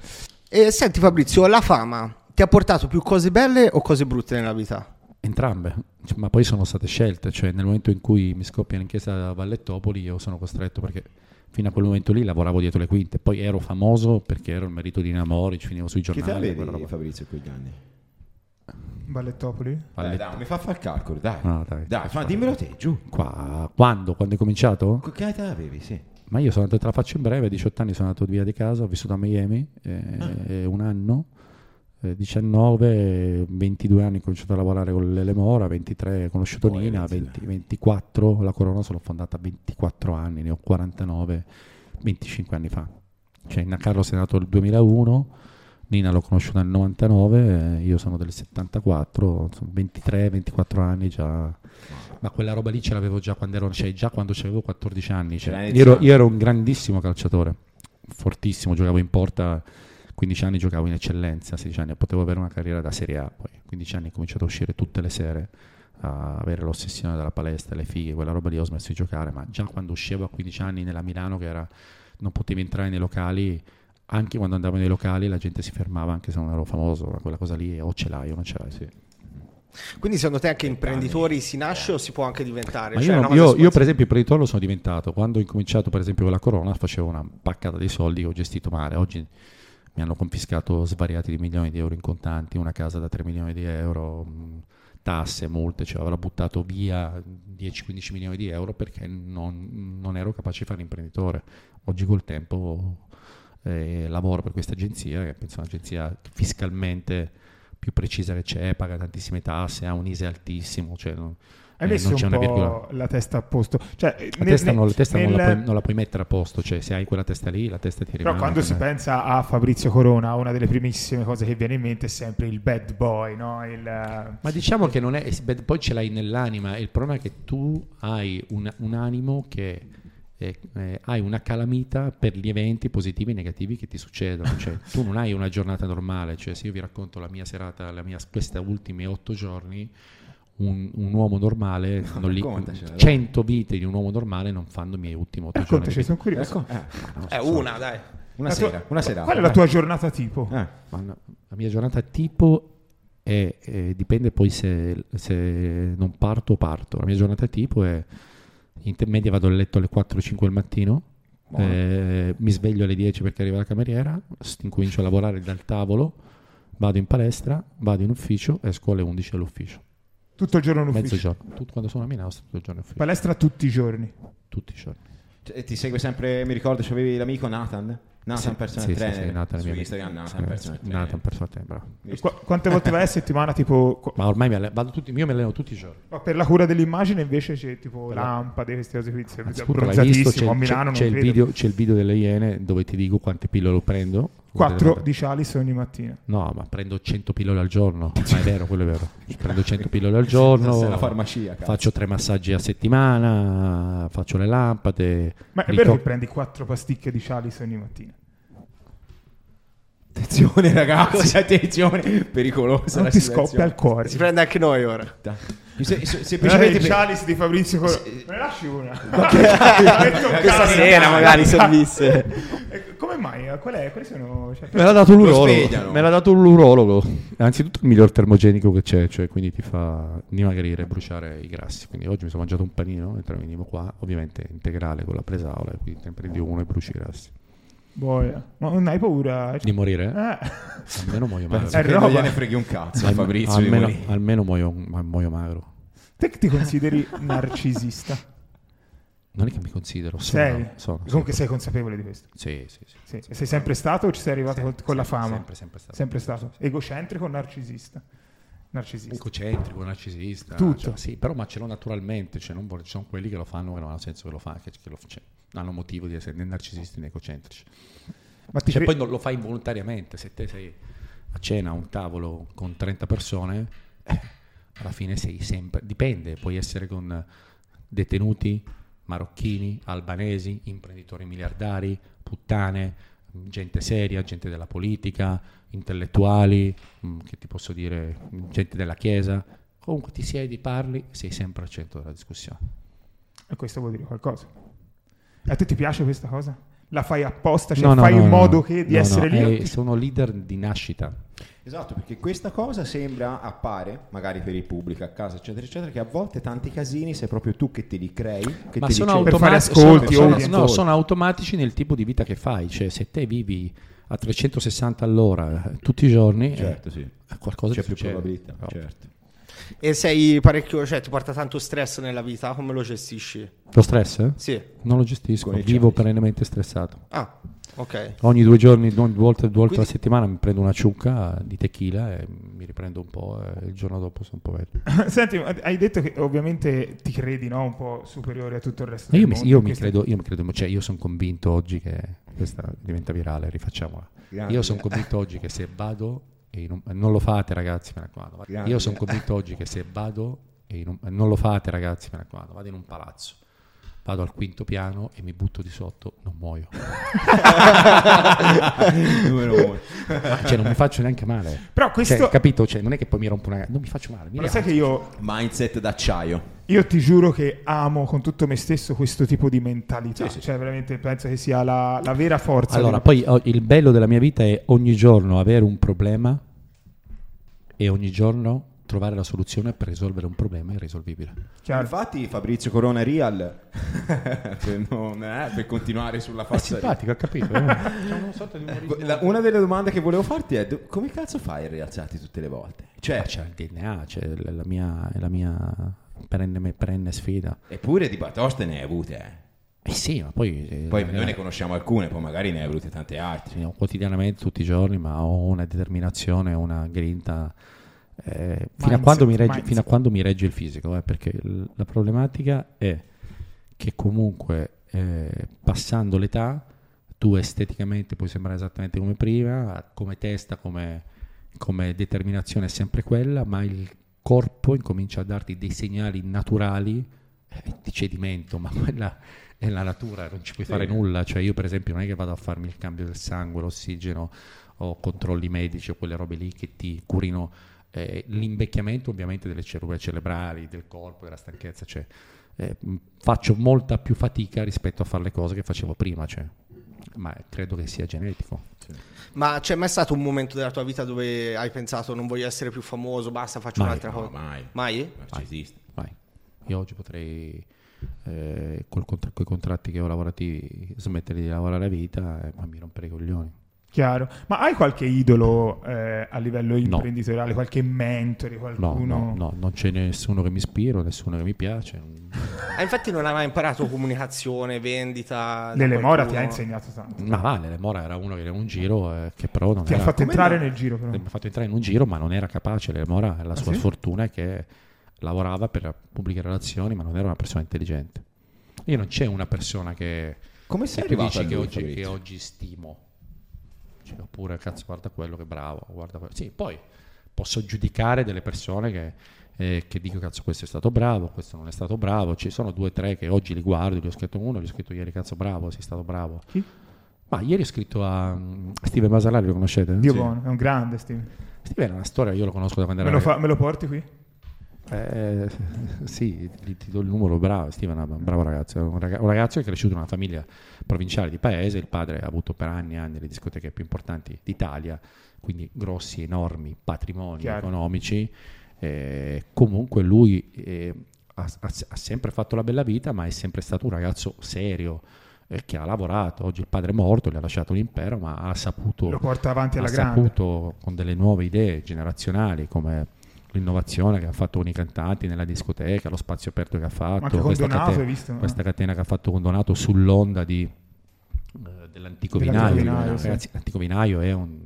E senti Fabrizio, la fama ti ha portato più cose belle o cose brutte nella vita? Entrambe, Cioè, ma poi sono state scelte, cioè nel momento in cui mi scoppia l'inchiesta a Vallettopoli io sono costretto perché fino a quel momento lì lavoravo dietro le quinte, poi ero famoso perché ero il marito di Namori, ci finivo sui Chi te giornali. quella avevi roba. Fabrizio quegli anni? Ballettopoli? Dai, dai, mi fa fare il calcolo, dai. No, dai. Dai, fa, dimmelo te, giù. Qua, quando? Quando hai cominciato? Che età avevi, sì. Ma io sono andato, te la faccio in breve, a 18 anni sono andato via di casa, ho vissuto a Miami eh, un anno, eh, 19, 22 anni ho cominciato a lavorare con l'Elemora, 23 ho conosciuto Poi, Nina, 22. 20 24 la Corona l'ho fondata a 24 anni, ne ho 49, 25 anni fa. Cioè Inna Carlos è nato nel 2001, Nina l'ho conosciuta nel 99, eh, io sono del 74, insomma, 23, 24 anni già. Ma quella roba lì ce l'avevo già quando ero, cioè già quando avevo 14 anni. Cioè, io, ero, iniziato. io ero un grandissimo calciatore, fortissimo, giocavo in porta, 15 anni giocavo in eccellenza, 16 anni potevo avere una carriera da Serie A, poi 15 anni ho cominciato a uscire tutte le sere, a avere l'ossessione della palestra, le fighe, quella roba lì ho smesso di giocare, ma già quando uscivo a 15 anni nella Milano che era, non potevi entrare nei locali, anche quando andavo nei locali la gente si fermava anche se non ero famoso, ma quella cosa lì o ce l'hai o non ce l'hai. Sì. Quindi secondo te anche imprenditori si nasce o si può anche diventare? Ma Cioè, io, non- io- io, per esempio imprenditore lo sono diventato quando ho incominciato per esempio con la Corona facevo una paccata di soldi che ho gestito male oggi mi hanno confiscato svariati di milioni di euro in contanti una casa da 3 milioni di euro mh, tasse, multe cioè avrò buttato via 10-15 milioni di euro perché non, non ero capace di fare l'imprenditore oggi col tempo eh, lavoro per questa agenzia che penso è un'agenzia fiscalmente più precisa che c'è, paga tantissime tasse, ha un ISE altissimo, cioè non, Hai eh, messo c'è un po' la testa a posto. Cioè, La nel- testa, non, la, nel- testa non, la nel- puoi, non la puoi mettere a posto, cioè se hai quella testa lì, la testa ti rimane. Però quando si come- pensa a Fabrizio Corona, una delle primissime cose che viene in mente è sempre il bad boy, no? Il, eh, Ma diciamo che non è, beh, poi ce l'hai nell'anima, il problema è che tu hai un, un animo che eh, eh, hai una calamita per gli eventi positivi e negativi che ti succedono, cioè tu non hai una giornata normale, cioè se io vi racconto la mia serata, la mia, queste ultime otto giorni, un, un uomo normale, non li- raccontacela, dai. 100 vite di un uomo normale non fanno i miei ultimi otto giorni. Raccontaci, di sono curioso. Ecco, eh, vita. È una, dai. una La tua- sera, una serata. Qual è la tua giornata tipo? Eh, Ma no, la mia giornata tipo è, eh, dipende poi se, se non parto o parto. La mia giornata tipo è in media vado a letto alle 4-5 del mattino, eh, mi sveglio alle 10 perché arriva la cameriera, incomincio a lavorare dal tavolo, vado in palestra, vado in ufficio, esco alle 11 all'ufficio. Tutto il giorno in ufficio. Mezzogiorno. Tutto, quando sono a Milano sto tutto il giorno in ufficio. Palestra tutti i giorni. Tutti i giorni. cioè, ti segue sempre, mi ricordo, c'avevi l'amico Nathan. Nathan personal sì, trainer. sì, Nathan su Instagram. Nathan personal trainer. Nathan personal trainer, bravo. Qua- quante volte vai a settimana? Tipo, qu- Ma ormai mi alle- vado tutti, io mi alleno tutti i giorni. ma per la cura dell'immagine invece c'è tipo la- lampade, queste cose qui. sei l'hai visto, c'è, a c'è- Milano c'è non il video, c'è il video delle Iene dove ti dico quante pillole prendo. Quattro di Chalice ogni mattina. No, ma prendo 100 pillole al giorno. Ma è vero, quello è vero. Prendo 100 pillole al giorno. La farmacia, cazzo. Faccio tre massaggi a settimana, faccio le lampade. Ma è vero che prendi quattro pasticche di Chalice ogni mattina? Attenzione ragazzi, attenzione, pericolosa Non la ti situazione. scoppia il cuore. Si prende anche noi ora. Dai. Se- se- Guarda semplicemente per- Chalice di Fabrizio Corona. Me ne lasci una? Questa sera magari servisse. Eh, Come mai? Qual è? Quali sono? cioè, Me l'ha dato Lo l'urologo. Me l'ha dato l'urologo. Anzitutto il miglior termogenico che c'è, cioè quindi ti fa dimagrire e bruciare i grassi. Quindi oggi mi sono mangiato un panino mentre venivo qua, ovviamente integrale con la presaola, quindi te ne prendi uno e bruci i grassi. Boia. Ma non hai paura? Di morire? Eh. Almeno muoio magro. Penso È che non gliene freghi un cazzo Al- Fabrizio almeno, almeno muoio, muoio magro. Te che ti consideri narcisista? Non è che mi considero, sono, Sei? sono, Comunque sì. sei consapevole di questo. Sì, sì, sì. Sì. Sei sempre stato o ci sei arrivato Sempre, con, con la sempre, fama? Sempre, sempre stato. Sempre stato. Egocentrico o narcisista? Narcisista. Egocentrico, narcisista. Tutto. cioè, sì, però ma ce l'ho naturalmente, cioè non vorrei- ci sono quelli che lo fanno che non hanno senso che lo fanno, che, che lo, cioè, hanno motivo di essere né narcisisti né egocentrici. Ma Cioè, cre- poi non lo fai involontariamente, se te sei a cena a un tavolo con 30 persone, eh, alla fine sei sempre, dipende, puoi essere con detenuti, marocchini, albanesi, imprenditori miliardari, puttane, gente seria, gente della politica, intellettuali, mm, che ti posso dire, gente della chiesa. Comunque ti siedi, parli, sei sempre al centro della discussione. E questo vuol dire qualcosa. A te ti piace questa cosa? La fai apposta? Cioè No, no, fai no, in no, modo no. che di No, essere no, lì? eh, sono leader di nascita. Esatto, perché questa cosa sembra, appare, magari per il pubblico a casa, eccetera, eccetera, che a volte tanti casini sei proprio tu che te li crei, che Ma sono, automatici, ascolti, sono, sono- no, sono automatici nel tipo di vita che fai. Cioè, se te vivi a 360 all'ora eh, tutti i giorni, eh, Certo, sì. qualcosa C'è più succede. probabilità, No. certo. E sei parecchio, cioè ti porta tanto stress nella vita, come lo gestisci? Lo stress? eh? Sì. Non lo gestisco, Con vivo perennemente stressato. Ah, ok. Ogni due giorni, due volte, due volte alla Quindi- settimana mi prendo una ciucca di tequila e mi riprendo un po' e il giorno dopo sono un po' meglio. Senti, hai detto che ovviamente ti credi no? un po' superiore a tutto il resto del io, mi, mondo. io mi credo, io mi credo, cioè io sono convinto oggi che questa diventa virale, rifacciamola. Grande. Io sono convinto oggi che se vado e in un- non lo fate ragazzi, mi raccomando. Grande. Io sono convinto oggi che se vado e in un- non lo fate ragazzi, mi raccomando, vado in un palazzo. Vado al quinto piano e mi butto di sotto, non muoio. Numero uno. Cioè, non mi faccio neanche male. Però questo... Cioè, capito? Cioè, non è che poi mi rompo una non mi faccio male. Mi Però sai che io, Mindset d'acciaio. Io ti giuro che amo con tutto me stesso questo tipo di mentalità. Sì, sì. Cioè veramente penso che sia la, la vera forza. Allora, poi oh, il bello della mia vita è ogni giorno avere un problema e ogni giorno trovare la soluzione per risolvere un problema irrisolvibile. Chiaro. Infatti Fabrizio Corona Real per, non- eh, per continuare sulla È faccia simpatico, ha capito? eh? Umorismo. La- una delle domande che volevo farti è do- come cazzo fai a rialzarti tutte le volte? Cioè, Ah, c'è il DNA, c'è la la mia, è la mia perenne, perenne sfida. eppure di batoste ne hai avute, eh. Eh sì, ma poi... eh, Poi la- noi ne conosciamo alcune, poi magari ne hai avute tante altre. sì, quotidianamente, tutti i giorni, ma ho una determinazione, una grinta. eh, fino, a Mindset, quando mi regge, fino a quando mi regge il fisico, eh, perché l- la problematica è che comunque eh, passando l'età tu esteticamente puoi sembrare esattamente come prima, come testa, come, come determinazione è sempre quella, ma il corpo incomincia a darti dei segnali naturali eh, di cedimento, ma quella è la natura, non ci puoi fare nulla. Cioè, io, per esempio, non è che vado a farmi il cambio del sangue, l'ossigeno o controlli medici o quelle robe lì che ti curino eh, l'invecchiamento, ovviamente, delle cellule cerebrali, del corpo, della stanchezza. Cioè, eh, faccio molta più fatica rispetto a fare le cose che facevo prima. Cioè, ma credo che sia genetico. Ma c'è mai stato un momento della tua vita dove hai pensato non voglio essere più famoso, basta, faccio Mai, un'altra no, cosa? mai. Mai? Non ci Vai. esiste. Vai. Io oggi potrei, eh, col contra- coi contratti che ho lavorativi, smettere di lavorare a vita, eh, ma mi rompere i coglioni. Chiaro. Ma hai qualche idolo eh, a livello imprenditoriale, qualche mentore, No, qualcuno? no, no, non c'è nessuno che mi ispira, nessuno che mi piace. Ah, infatti non hai mai imparato comunicazione, vendita? da Lele Mora ti ha insegnato tanto. Ma vale, Le Mora era uno che era un giro, eh, che però non Ti ha era... fatto come entrare no? nel giro però. mi ha fatto entrare in un giro, ma non era capace. Le Mora, la sua sì? sfortuna è che lavorava per pubbliche relazioni, ma non era una persona intelligente. Io non c'è una persona che, Come sei arrivato che oggi, che oggi stimo. Cioè, oppure, cazzo, guarda quello che bravo, guarda quello. Sì, poi posso giudicare delle persone che, eh, che dico, cazzo, questo è stato bravo, questo non è stato bravo. Ci sono due o tre che oggi li guardo, gli ho scritto uno, gli ho scritto ieri, cazzo, bravo, sei stato bravo. Chi? Ma ieri ho scritto a mm, Steven Basalari, lo conoscete? Dio Sì. buono, è un grande Steve. Steven è una storia, io lo conosco da quando Me era lo, fa- me lo porti qui? Eh, sì, ti, ti do il numero, bravo, Steven è un bravo ragazzo, un raga- un ragazzo che è cresciuto in una famiglia provinciale di paese, il padre ha avuto per anni e anni le discoteche più importanti d'Italia, quindi grossi, enormi patrimoni Chiaro. economici, eh, comunque lui eh, ha, ha- ha sempre fatto la bella vita, ma è sempre stato un ragazzo serio, eh, che ha lavorato, oggi il padre è morto, gli ha lasciato l'impero, ma ha saputo Lo porta avanti alla ha grande. saputo con delle nuove idee generazionali come l'innovazione che ha fatto con i cantanti nella discoteca, lo spazio aperto che ha fatto, questa, Donato, catena, visto? questa catena che ha fatto con Donato sull'onda di, eh, dell'antico Dell'antico vinaio. vinaio, sì. Ragazzi, l'antico vinaio è un,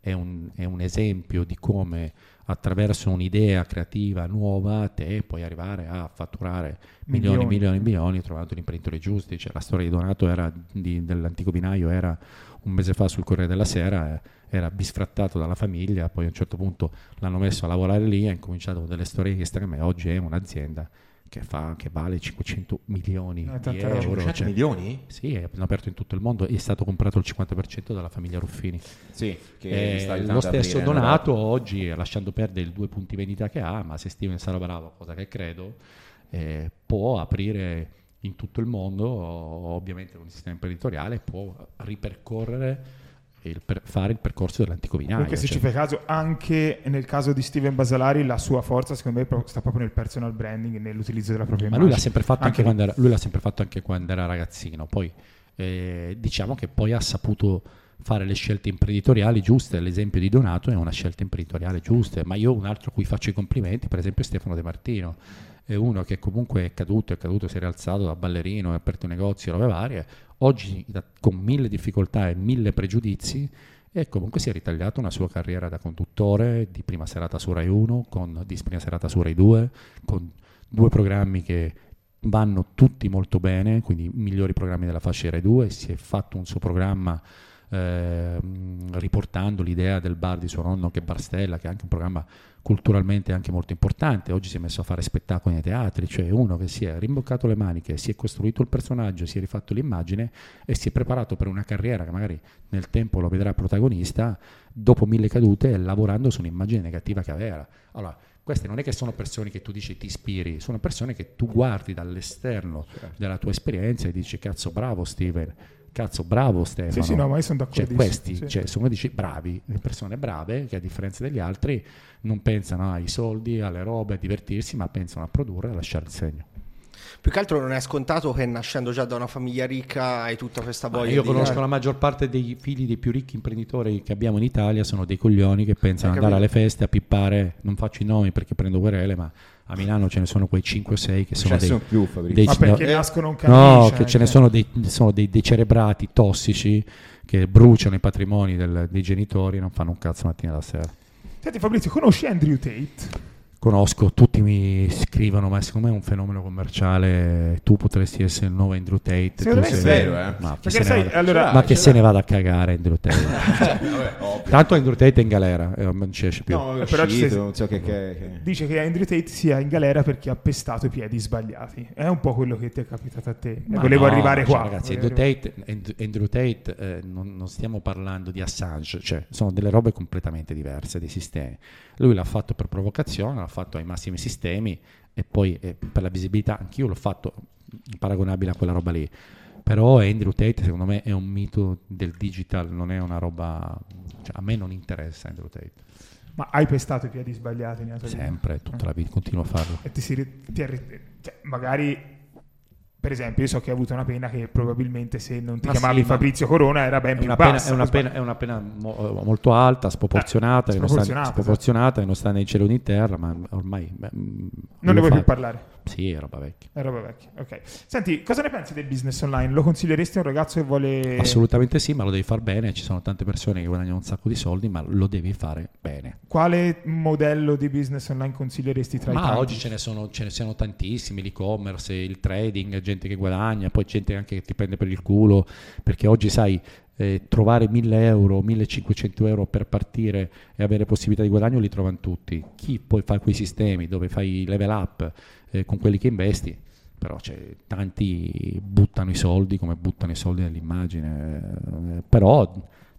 è, un, è un esempio di come attraverso un'idea creativa nuova te puoi arrivare a fatturare milioni, Milioni. milioni, milioni trovando gli imprenditori giusti. Cioè, la storia di Donato era di- dell'antico vinaio era un mese fa sul Corriere della Sera, eh, era bisfrattato dalla famiglia, poi a un certo punto l'hanno messo a lavorare lì, ha incominciato con delle storie estreme, oggi è un'azienda che, fa, che vale 500 milioni Eh, tanta di euro. 500 cioè- milioni? sì, hanno aperto in tutto il mondo e è stato comprato il 50% dalla famiglia Ruffini. Sì, che Eh, sta lo stesso aprire Donato oggi, eh, lasciando perdere i due punti vendita che ha, ma se Steven sarà bravo, cosa che credo, eh, può aprire in tutto il mondo, ovviamente con il sistema imprenditoriale, può ripercorrere il per, fare il percorso dell'antico vinaio. Comunque se cioè. ci fai caso, anche nel caso di Steven Basalari la sua forza secondo me sta proprio nel personal branding, nell'utilizzo della propria Ma immagine. lui l'ha sempre fatto anche, anche quando era, lui l'ha sempre fatto anche quando era ragazzino, poi eh, diciamo che poi ha saputo fare le scelte imprenditoriali giuste, l'esempio di Donato è una scelta imprenditoriale giusta, ma io un altro cui faccio i complimenti, per esempio Stefano De Martino, è uno che comunque è caduto, è caduto, si è rialzato da ballerino, ha aperto un negozio, robe varie, oggi da, con mille difficoltà e mille pregiudizi e comunque si è ritagliato una sua carriera da conduttore di prima serata su Rai 1, con, di prima serata su Rai 2, con due programmi che vanno tutti molto bene, quindi migliori programmi della fascia Rai 2, si è fatto un suo programma eh, riportando l'idea del bar di suo nonno che è Barstella, che è anche un programma culturalmente anche molto importante. Oggi si è messo a fare spettacoli nei teatri, cioè uno che si è rimboccato le maniche, si è costruito il personaggio, si è rifatto l'immagine e si è preparato per una carriera che magari nel tempo lo vedrà protagonista dopo mille cadute lavorando su un'immagine negativa che aveva. Allora, queste non è che sono persone che tu dici ti ispiri, sono persone che tu guardi dall'esterno certo. della tua esperienza e dici cazzo bravo Steven cazzo, bravo Stefano. Sì, sì, no, ma io sono d'accordo. Cioè, questi, sì. cioè, sono dici bravi, le persone brave che a differenza degli altri non pensano ai soldi, alle robe, a divertirsi, ma pensano a produrre e a lasciare il segno. Più che altro non è scontato che nascendo già da una famiglia ricca hai tutta questa voglia. Ah, io di... conosco la maggior parte dei figli dei più ricchi imprenditori che abbiamo in Italia, sono dei coglioni che pensano ad andare alle feste a pippare, non faccio i nomi perché prendo querele, ma a Milano ce ne sono quei 5 o 6 che sono dei, sono più, dei ma perché no, nascono un No, che ce ne sono dei, sono dei decerebrati tossici che bruciano i patrimoni del, dei genitori e non fanno un cazzo mattina alla sera. Senti Fabrizio, conosci Andrew Tate? Conosco, tutti mi scrivono, ma secondo me è un fenomeno commerciale. Tu potresti essere il nuovo Andrew Tate. Secondo me sei... è vero, eh. Ma che, se, sai, vada... allora, ma che se ne vada a cagare Andrew Tate. cioè, vabbè, Tanto Andrew Tate è in galera, eh, non ci esce più. No, Eh, però ci sei- non so che, che, che... Dice che Andrew Tate sia in galera perché ha pestato i piedi sbagliati. È un po' quello che ti è capitato a te. Ma Volevo no, arrivare cioè, qua. Ragazzi, Andrew arrivare- Tate, And- Andrew Tate, eh, non, non stiamo parlando di Assange, cioè sono delle robe completamente diverse, dei sistemi. Lui l'ha fatto per provocazione, l'ha fatto ai massimi sistemi e poi eh, per la visibilità, anch'io l'ho fatto paragonabile a quella roba lì. Però Andrew Tate secondo me è un mito del digital, non è una roba... Cioè, a me non interessa Andrew Tate. Ma hai pestato i piedi sbagliati? Sempre, tutta la vita, continuo a farlo. E ti si ti arri- cioè, magari per esempio io so che hai avuto una pena che probabilmente se non ti Ma chiamavi sì, Fabrizio Corona era ben più pena, bassa è, una pena, è una pena mo- molto alta, sproporzionata, Eh, che non sta- sproporzionata, sproporzionata, che non sta nei cieli né in terra, ma ormai... beh, mm, non ne vuoi fa- più parlare Sì, è roba vecchia. è roba vecchia ok senti cosa ne pensi del business online lo consiglieresti a un ragazzo che vuole Assolutamente sì, ma lo devi fare bene. Ci sono tante persone che guadagnano un sacco di soldi, ma lo devi fare bene. quale modello di business online consiglieresti tra i Ma tanti? oggi ce ne, sono, ce ne sono tantissimi, l'e-commerce, il trading, gente che guadagna, poi gente anche che ti prende per il culo, perché oggi sai, eh, trovare 1000 euro, 1500 euro per partire e avere possibilità di guadagno li trovano tutti. Chi poi fa quei sistemi dove fai level up eh, con quelli che investi, però cioè, tanti buttano i soldi come buttano i soldi nell'immagine, eh, però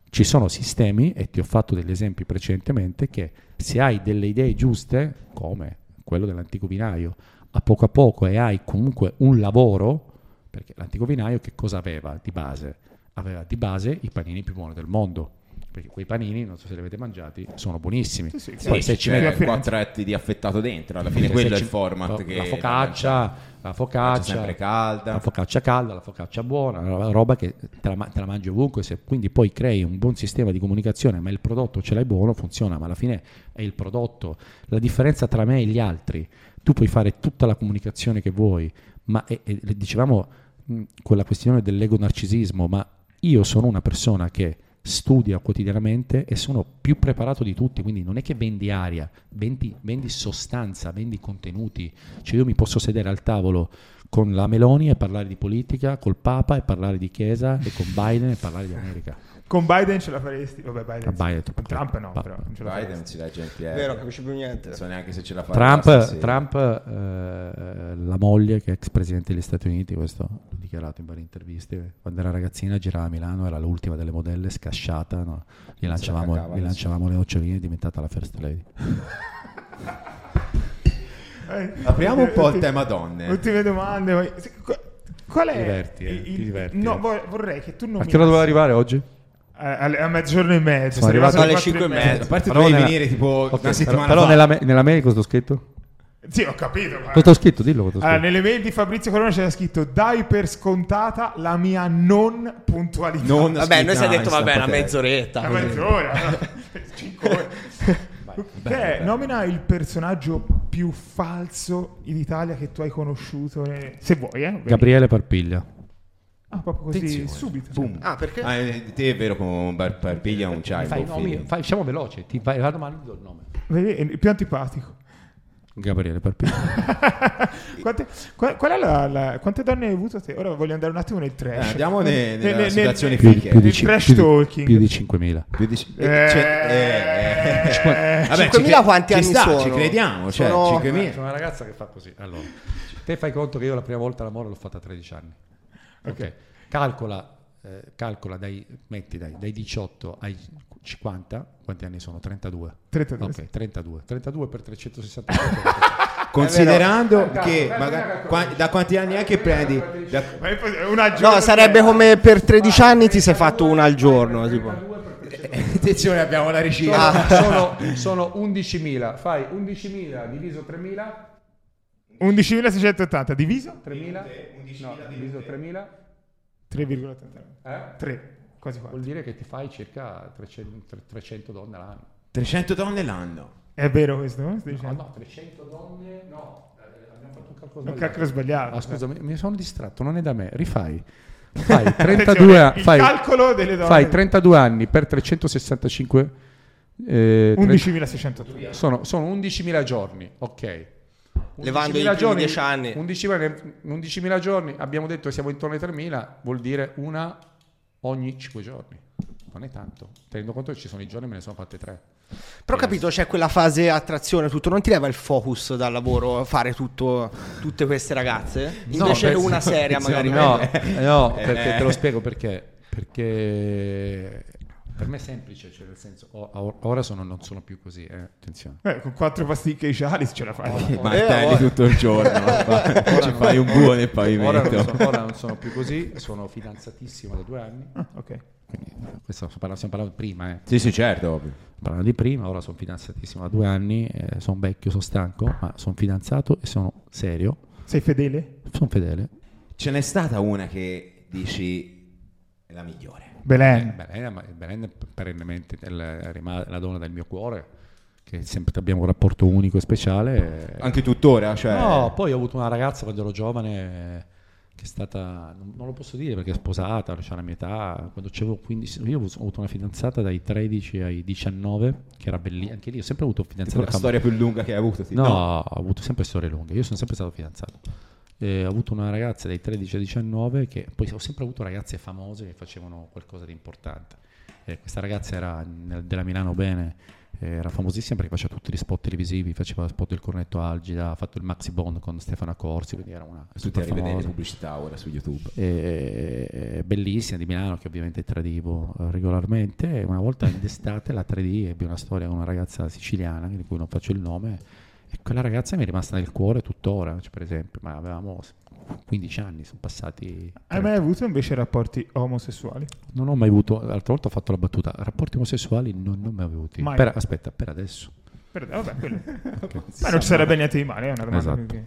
ci sono sistemi, e ti ho fatto degli esempi precedentemente, che se hai delle idee giuste, come quello dell'antico vinaio, a poco a poco e hai comunque un lavoro, perché l'antico vinaio che cosa aveva di base? Aveva di base i panini più buoni del mondo, perché quei panini, non so se li avete mangiati, sono buonissimi. Sì, sì, Poi sì, se ci metti- quattro etti di affettato dentro, alla fine quello è il format la, che la focaccia, la focaccia, sempre calda. la focaccia calda, la focaccia buona, la roba che te la, te la mangi ovunque, se quindi poi crei un buon sistema di comunicazione, ma il prodotto ce l'hai buono, funziona, ma alla fine è il prodotto. La differenza tra me e gli altri, tu puoi fare tutta la comunicazione che vuoi, ma e- e dicevamo mh, con la questione dell'ego narcisismo, ma io sono una persona che studia quotidianamente e sono più preparato di tutti, quindi non è che vendi aria, vendi, vendi sostanza, vendi contenuti, cioè io mi posso sedere al tavolo con la Meloni e parlare di politica, col Papa e parlare di Chiesa e con Biden e parlare di America. Con Biden ce la faresti vabbè Biden, Biden Trump troppo. no però non ce la Biden non si legge in piedi. Vero, non capisci più niente. Non so neanche se ce la fa. Trump. Trump, eh, la moglie che è ex presidente degli Stati Uniti, questo l'ho dichiarato in varie interviste, quando era ragazzina girava a Milano, era l'ultima delle modelle, scasciata, no? gli, lanciavamo, cagava, gli lanciavamo le noccioline, è diventata la first lady. Eh, Apriamo un po' il tema donne. ultime domande Qual è Ti diverti, eh, il- ti diverti, No, eh. vor- vorrei che tu non A che ora doveva arrivare oggi? A, a mezzogiorno e mezzo. Sono arrivato alle alle quattro cinque e mezza. A parte Però dovevi nella- venire tipo Ok, una però- settimana però fa. nella, me- nella mail cosa ho scritto? Sì, ho capito. guarda. Cosa ho scritto? Dillo cosa ho Allora, scritto. nelle mail di Fabrizio Corona c'era scritto dai per scontata la mia non puntualità. Non Vabbè, noi si è detto, vabbè, una mezz'oretta. Una mezz'ora. Cinque ore. Che è, nomina il personaggio più falso in Italia che tu hai conosciuto, eh, se vuoi, eh? Gabriele Parpiglia. Ah, proprio così, Attenzione. subito. Boom. Ah, perché? Ah, eh, te è vero con Bar- Parpiglia non c'hai Fai, il buon nomi, fai, facciamo veloce, ti fai la domanda do il nome. Vedi, è il più antipatico. Gabriele Parpiglia. Quante, qual, qual è la, la- quante donne hai avuto te? Ora voglio andare un attimo nel trash. Eh, andiamo ne- nella Nel- nel- situazione più, di- più di cin- trash più di- talking. più di 5.000. Più di- Eh, eh, cioè, eh, eh. eh, Vabbè, 5.000 ci quanti ci anni sta, sono? Ci crediamo, cioè Sono- 5.000. C'è una ragazza che fa così. Allora, te fai conto che io la prima volta l'amore l'ho fatta a 13 anni. Ok. Calcola, eh, calcola dai, metti dai, dai 18 ai 50, quanti anni sono? 32. 32. Ok, 32. 32 per 365. Considerando vero. che Dai, magari- qua- da quanti anni è che prendi? Da- No, sarebbe come per 13 anni ti sei fatto una al giorno. Tipo. attenzione, abbiamo la regia. Ah, sono, sono 11.000. Fai 11.000 diviso 3.000. 11.680 diviso 3.000? No, diviso 3.000. 3,89. Eh? 3, quasi 4. Vuol dire che ti fai circa 300, 300 donne all'anno. 300 donne l'anno. È vero questo? no? No, dicendo? no, 300 donne, no, eh, abbiamo fatto un calcolo Un sbagliato. calcolo sbagliato. Ah, scusa, mi, mi sono distratto, non è da me, rifai. Fai Attenzione, 32, a- il fai, calcolo delle donne. fai 32 anni per 365 eh, tre- 11.680. sono, sono 11.000 giorni, ok. Levando i 11.000 primi 10 anni. 11.000, 11.000 giorni, abbiamo detto che siamo intorno ai 3.000, vuol dire una ogni 5 giorni. Non è tanto, tenendo conto che ci sono i giorni, me ne sono fatte 3. Però ho capito, c'è quella fase attrazione, tutto. Non ti leva il focus dal lavoro fare tutto, tutte queste ragazze? Invece per- una seria magari. No, no Eh. perché te lo spiego perché. Perché per me è semplice, cioè nel senso, o- ora sono- non sono più così, eh, attenzione. Eh, con quattro pasticche di Cialis ce la fai. Martelli ora- tutto il giorno. ci fai un buo nel Ora non, pavimento. sono, ora non sono più così, sono fidanzatissimo da due anni. Ah, ok. Quindi, questo stiamo parlando, stiamo parlando di prima, eh. Sì, sì, certo, ovvio. Parlando di prima, ora sono fidanzatissimo da due anni, eh, sono vecchio, sono stanco, ma sono fidanzato e sono serio, Sei fedele? sono fedele. Ce n'è stata una che dici è la migliore. Belen. Belen, ma Belen è perennemente la donna del mio cuore, che sempre abbiamo un rapporto unico e speciale. Anche tuttora, cioè... No, poi ho avuto una ragazza quando ero giovane che è stata, non, lo posso dire perché è sposata, c'ha la mia età, quando avevo 15, io ho avuto una fidanzata dai 13 ai 19, che era bellissima, anche lì ho sempre avuto fidanzate la storia più lunga che hai avuto. sì. No, ho avuto sempre storie lunghe, io sono sempre stato fidanzato. Eh, ho avuto una ragazza dai 13 ai 19 che poi ho sempre avuto ragazze famose che facevano qualcosa di importante. Eh, questa ragazza era nel- della Milano Bene, eh, era famosissima perché faceva tutti gli spot televisivi, faceva spot del cornetto Algida, ha fatto il Maxi Bond con Stefano Corsi, quindi era una Tutti super a rivedere le famosa. pubblicità ora su YouTube. Eh, eh, bellissima di Milano che ovviamente tradivo eh, regolarmente una volta d'estate la tradii ebbi una storia con una ragazza siciliana di cui non faccio il nome e quella ragazza mi è rimasta nel cuore tuttora cioè, per esempio ma avevamo 15 anni sono passati Hai mai avuto invece rapporti omosessuali? non ho mai avuto l'altra volta ho fatto la battuta rapporti omosessuali non, non mai avuti Mai. Per- aspetta per adesso Per- vabbè, quello- Ma non ci sarebbe niente di male, è una domanda Esatto. che-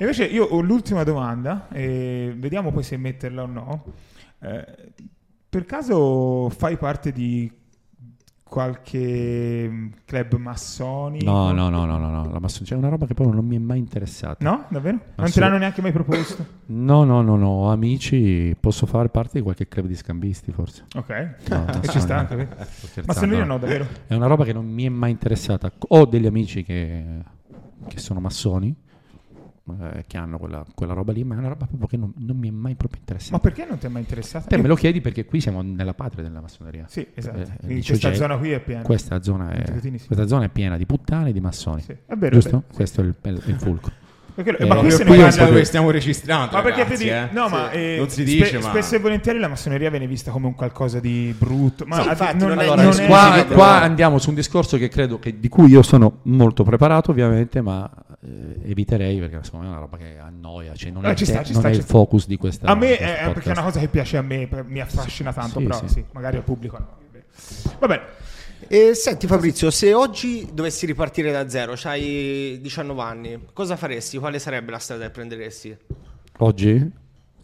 invece io ho l'ultima domanda, e vediamo poi se metterla o no. Eh, per caso fai parte di qualche mm, club massonico? no no no no no, no. La massoneria è una roba che proprio non mi è mai interessata No, davvero? Non te l'hanno neanche mai proposto? no no no no ho amici posso fare parte di qualche club di scambisti forse Ok, e ci sta anche. Massoneria no, davvero? È una roba che non mi è mai interessata. Ho degli amici che, che sono massoni, eh, che hanno quella, quella roba lì, ma è una roba proprio che non, non mi è mai proprio Ma interessata. perché non ti è mai interessato? Te me lo chiedi perché qui siamo nella patria della massoneria. Sì, esatto. Eh, Quindi dice questa zona qui è piena. Questa zona è, questa zona è piena di puttane e di massoni. Sì, è vero, è Giusto? vero. Questo è il, è il- fulcro. Perché- Eh, ma qui se ne parla- dove stiamo registrando, Ma perché ragazzi, vedi, eh? no, Sì. ma eh, non si spe- dice, ma spesso e volentieri la massoneria viene vista come un qualcosa di brutto. Ma Sì, infatti, non, non è- non è- è- qua, qua andiamo su un discorso che credo che, di cui io sono molto preparato, ovviamente, ma eh, eviterei perché secondo me è una roba che annoia, cioè non Eh, è, sta, te- ci non sta, è ci il sta. focus di questa A me questo è perché è una cosa che piace a me, mi affascina tanto, Sì, però sì. sì, magari al pubblico no. Va bene. E senti Fabrizio, se oggi dovessi ripartire da zero, hai 19 anni, cosa faresti? Quale sarebbe la strada che prenderesti? Oggi,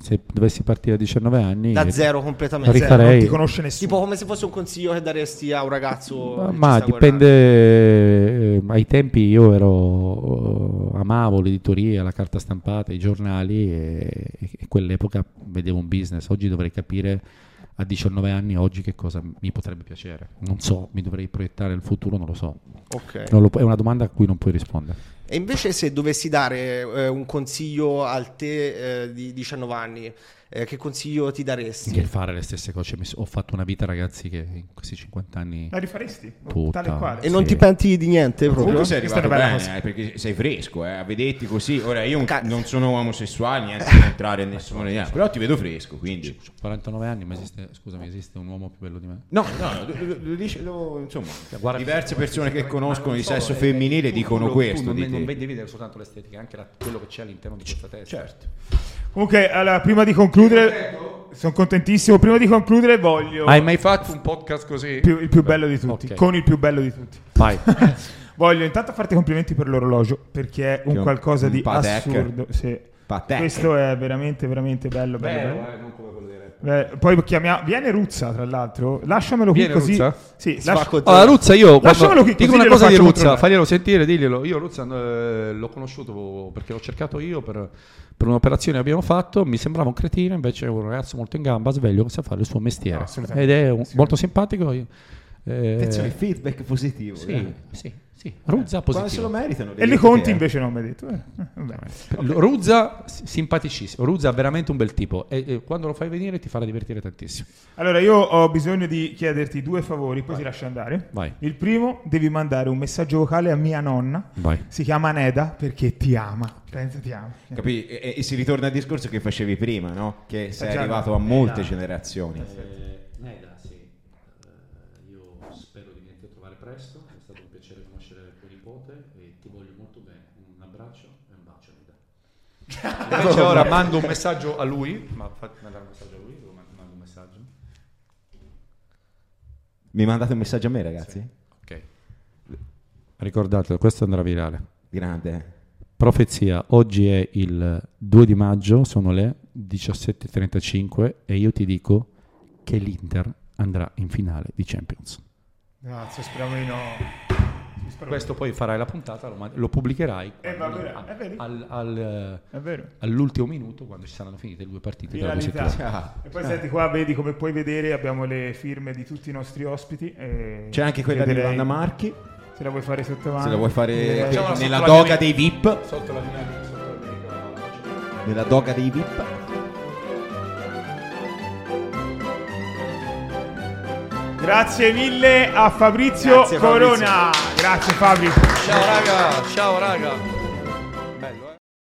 se dovessi partire a 19 anni, Da zero completamente. Zero, non rifarei... ti conosce nessuno. Tipo come se fosse un consiglio che daresti a un ragazzo. Ma, ma dipende, eh, ai tempi io ero, eh, amavo l'editoria, la carta stampata, i giornali e, e quell'epoca vedevo un business, oggi dovrei capire a 19 anni oggi che cosa mi potrebbe piacere, non so, mi dovrei proiettare il futuro, non lo so, guardare. Ok. Non lo è una domanda a cui non puoi rispondere. E invece se dovessi dare eh, un consiglio al te eh, di 19 anni, eh, che consiglio ti daresti? Che fare le stesse cose, so- ho fatto una vita ragazzi che in questi 50 anni... La rifaresti? Tutta. Tale quale. E non Sì. ti penti di niente proprio? Comunque sei arrivato bene, eh, perché sei fresco, eh, a vederti così. Ora io Ca- non sono omosessuale, niente di entrare in nessuna idea, però ti vedo fresco, quindi... Ho 49 anni, ma esiste, scusami, esiste un uomo più bello di me? No, no, lo- lo- lo dice- lo- insomma, Guarda- diverse persone che conoscono di non sesso femminile dicono questo tu di non, devi vedere soltanto l'estetica, anche la- quello che c'è all'interno di questa testa. Certo. Comunque, allora, prima di concludere, sono contentissimo. Prima di concludere, voglio Hai mai fatto un podcast così? più- il più bello di tutti, Ok. con il più bello di tutti. Vai. Voglio intanto farti complimenti per l'orologio perché è un qualcosa un di Patek. assurdo. Sì. Patek. Questo è veramente, veramente bello. bello, bello. eh, non come quello. Eh, poi chiamiamo. Viene Ruzza, tra l'altro. Lasciamelo qui Viene così. Ruzza? Sì, lascia-. Allora, Ruzza, io Lasciamelo quando qui, dico così una cosa di Ruzza, faglielo sentire, diglielo. Io Ruzza eh, l'ho conosciuto perché l'ho cercato io per, per un'operazione che abbiamo fatto. Mi sembrava un cretino, invece è un ragazzo molto in gamba, sveglio, che sa fare il suo mestiere. Assolutamente. Ed è un- molto simpatico. io- eh, Attenzione, feedback positivo. sì, eh. sì, sì. Ruzza Quando se lo positivo. meritano. E le conti invece non mi hai detto. Eh, eh. L- Ruzza simpaticissimo, Ruzza è veramente un bel tipo e, e quando lo fai venire ti farà divertire tantissimo. Allora, io ho bisogno di chiederti due favori, poi ti lascio andare. Vai. Il primo, devi mandare un messaggio vocale a mia nonna. Vai. Si chiama Neda perché ti ama. Pensa ti ama. Capi? E, e si ritorna al discorso che facevi prima, no? Che sei già, arrivato a molte generazioni. Neda, sì. io spero di venirti a trovare presto, è stato un piacere conoscere tuo nipote e ti voglio molto bene. Un abbraccio e un bacio, Neda. Invece ora mando un messaggio a lui, ma fatti mandare un messaggio a lui, devo man- mando un messaggio. Mi mandate un messaggio a me, ragazzi? Ok. Ricordate, questo andrà virale. Grande. Profezia, oggi è il 2 di maggio, sono le 17.35 e io ti dico che l'Inter andrà in finale di Champions. Grazie, speriamo di no. Questo poi farai la puntata, lo, lo pubblicherai Eh, vabbè, al- eh, al- al- all'ultimo minuto quando ci saranno finite le due partite. Ah. E poi senti qua, vedi come puoi vedere, abbiamo le firme di tutti i nostri ospiti. e C'è anche quella di Vanna Marchi. Se la vuoi fare sotto mano. Se la vuoi fare Facciamola nella doga dei VIP. Sotto la mia Nella doga dei VIP. Grazie mille a Fabrizio Grazie, Fabrizio. Corona. Grazie Fabri. Ciao raga, ciao raga.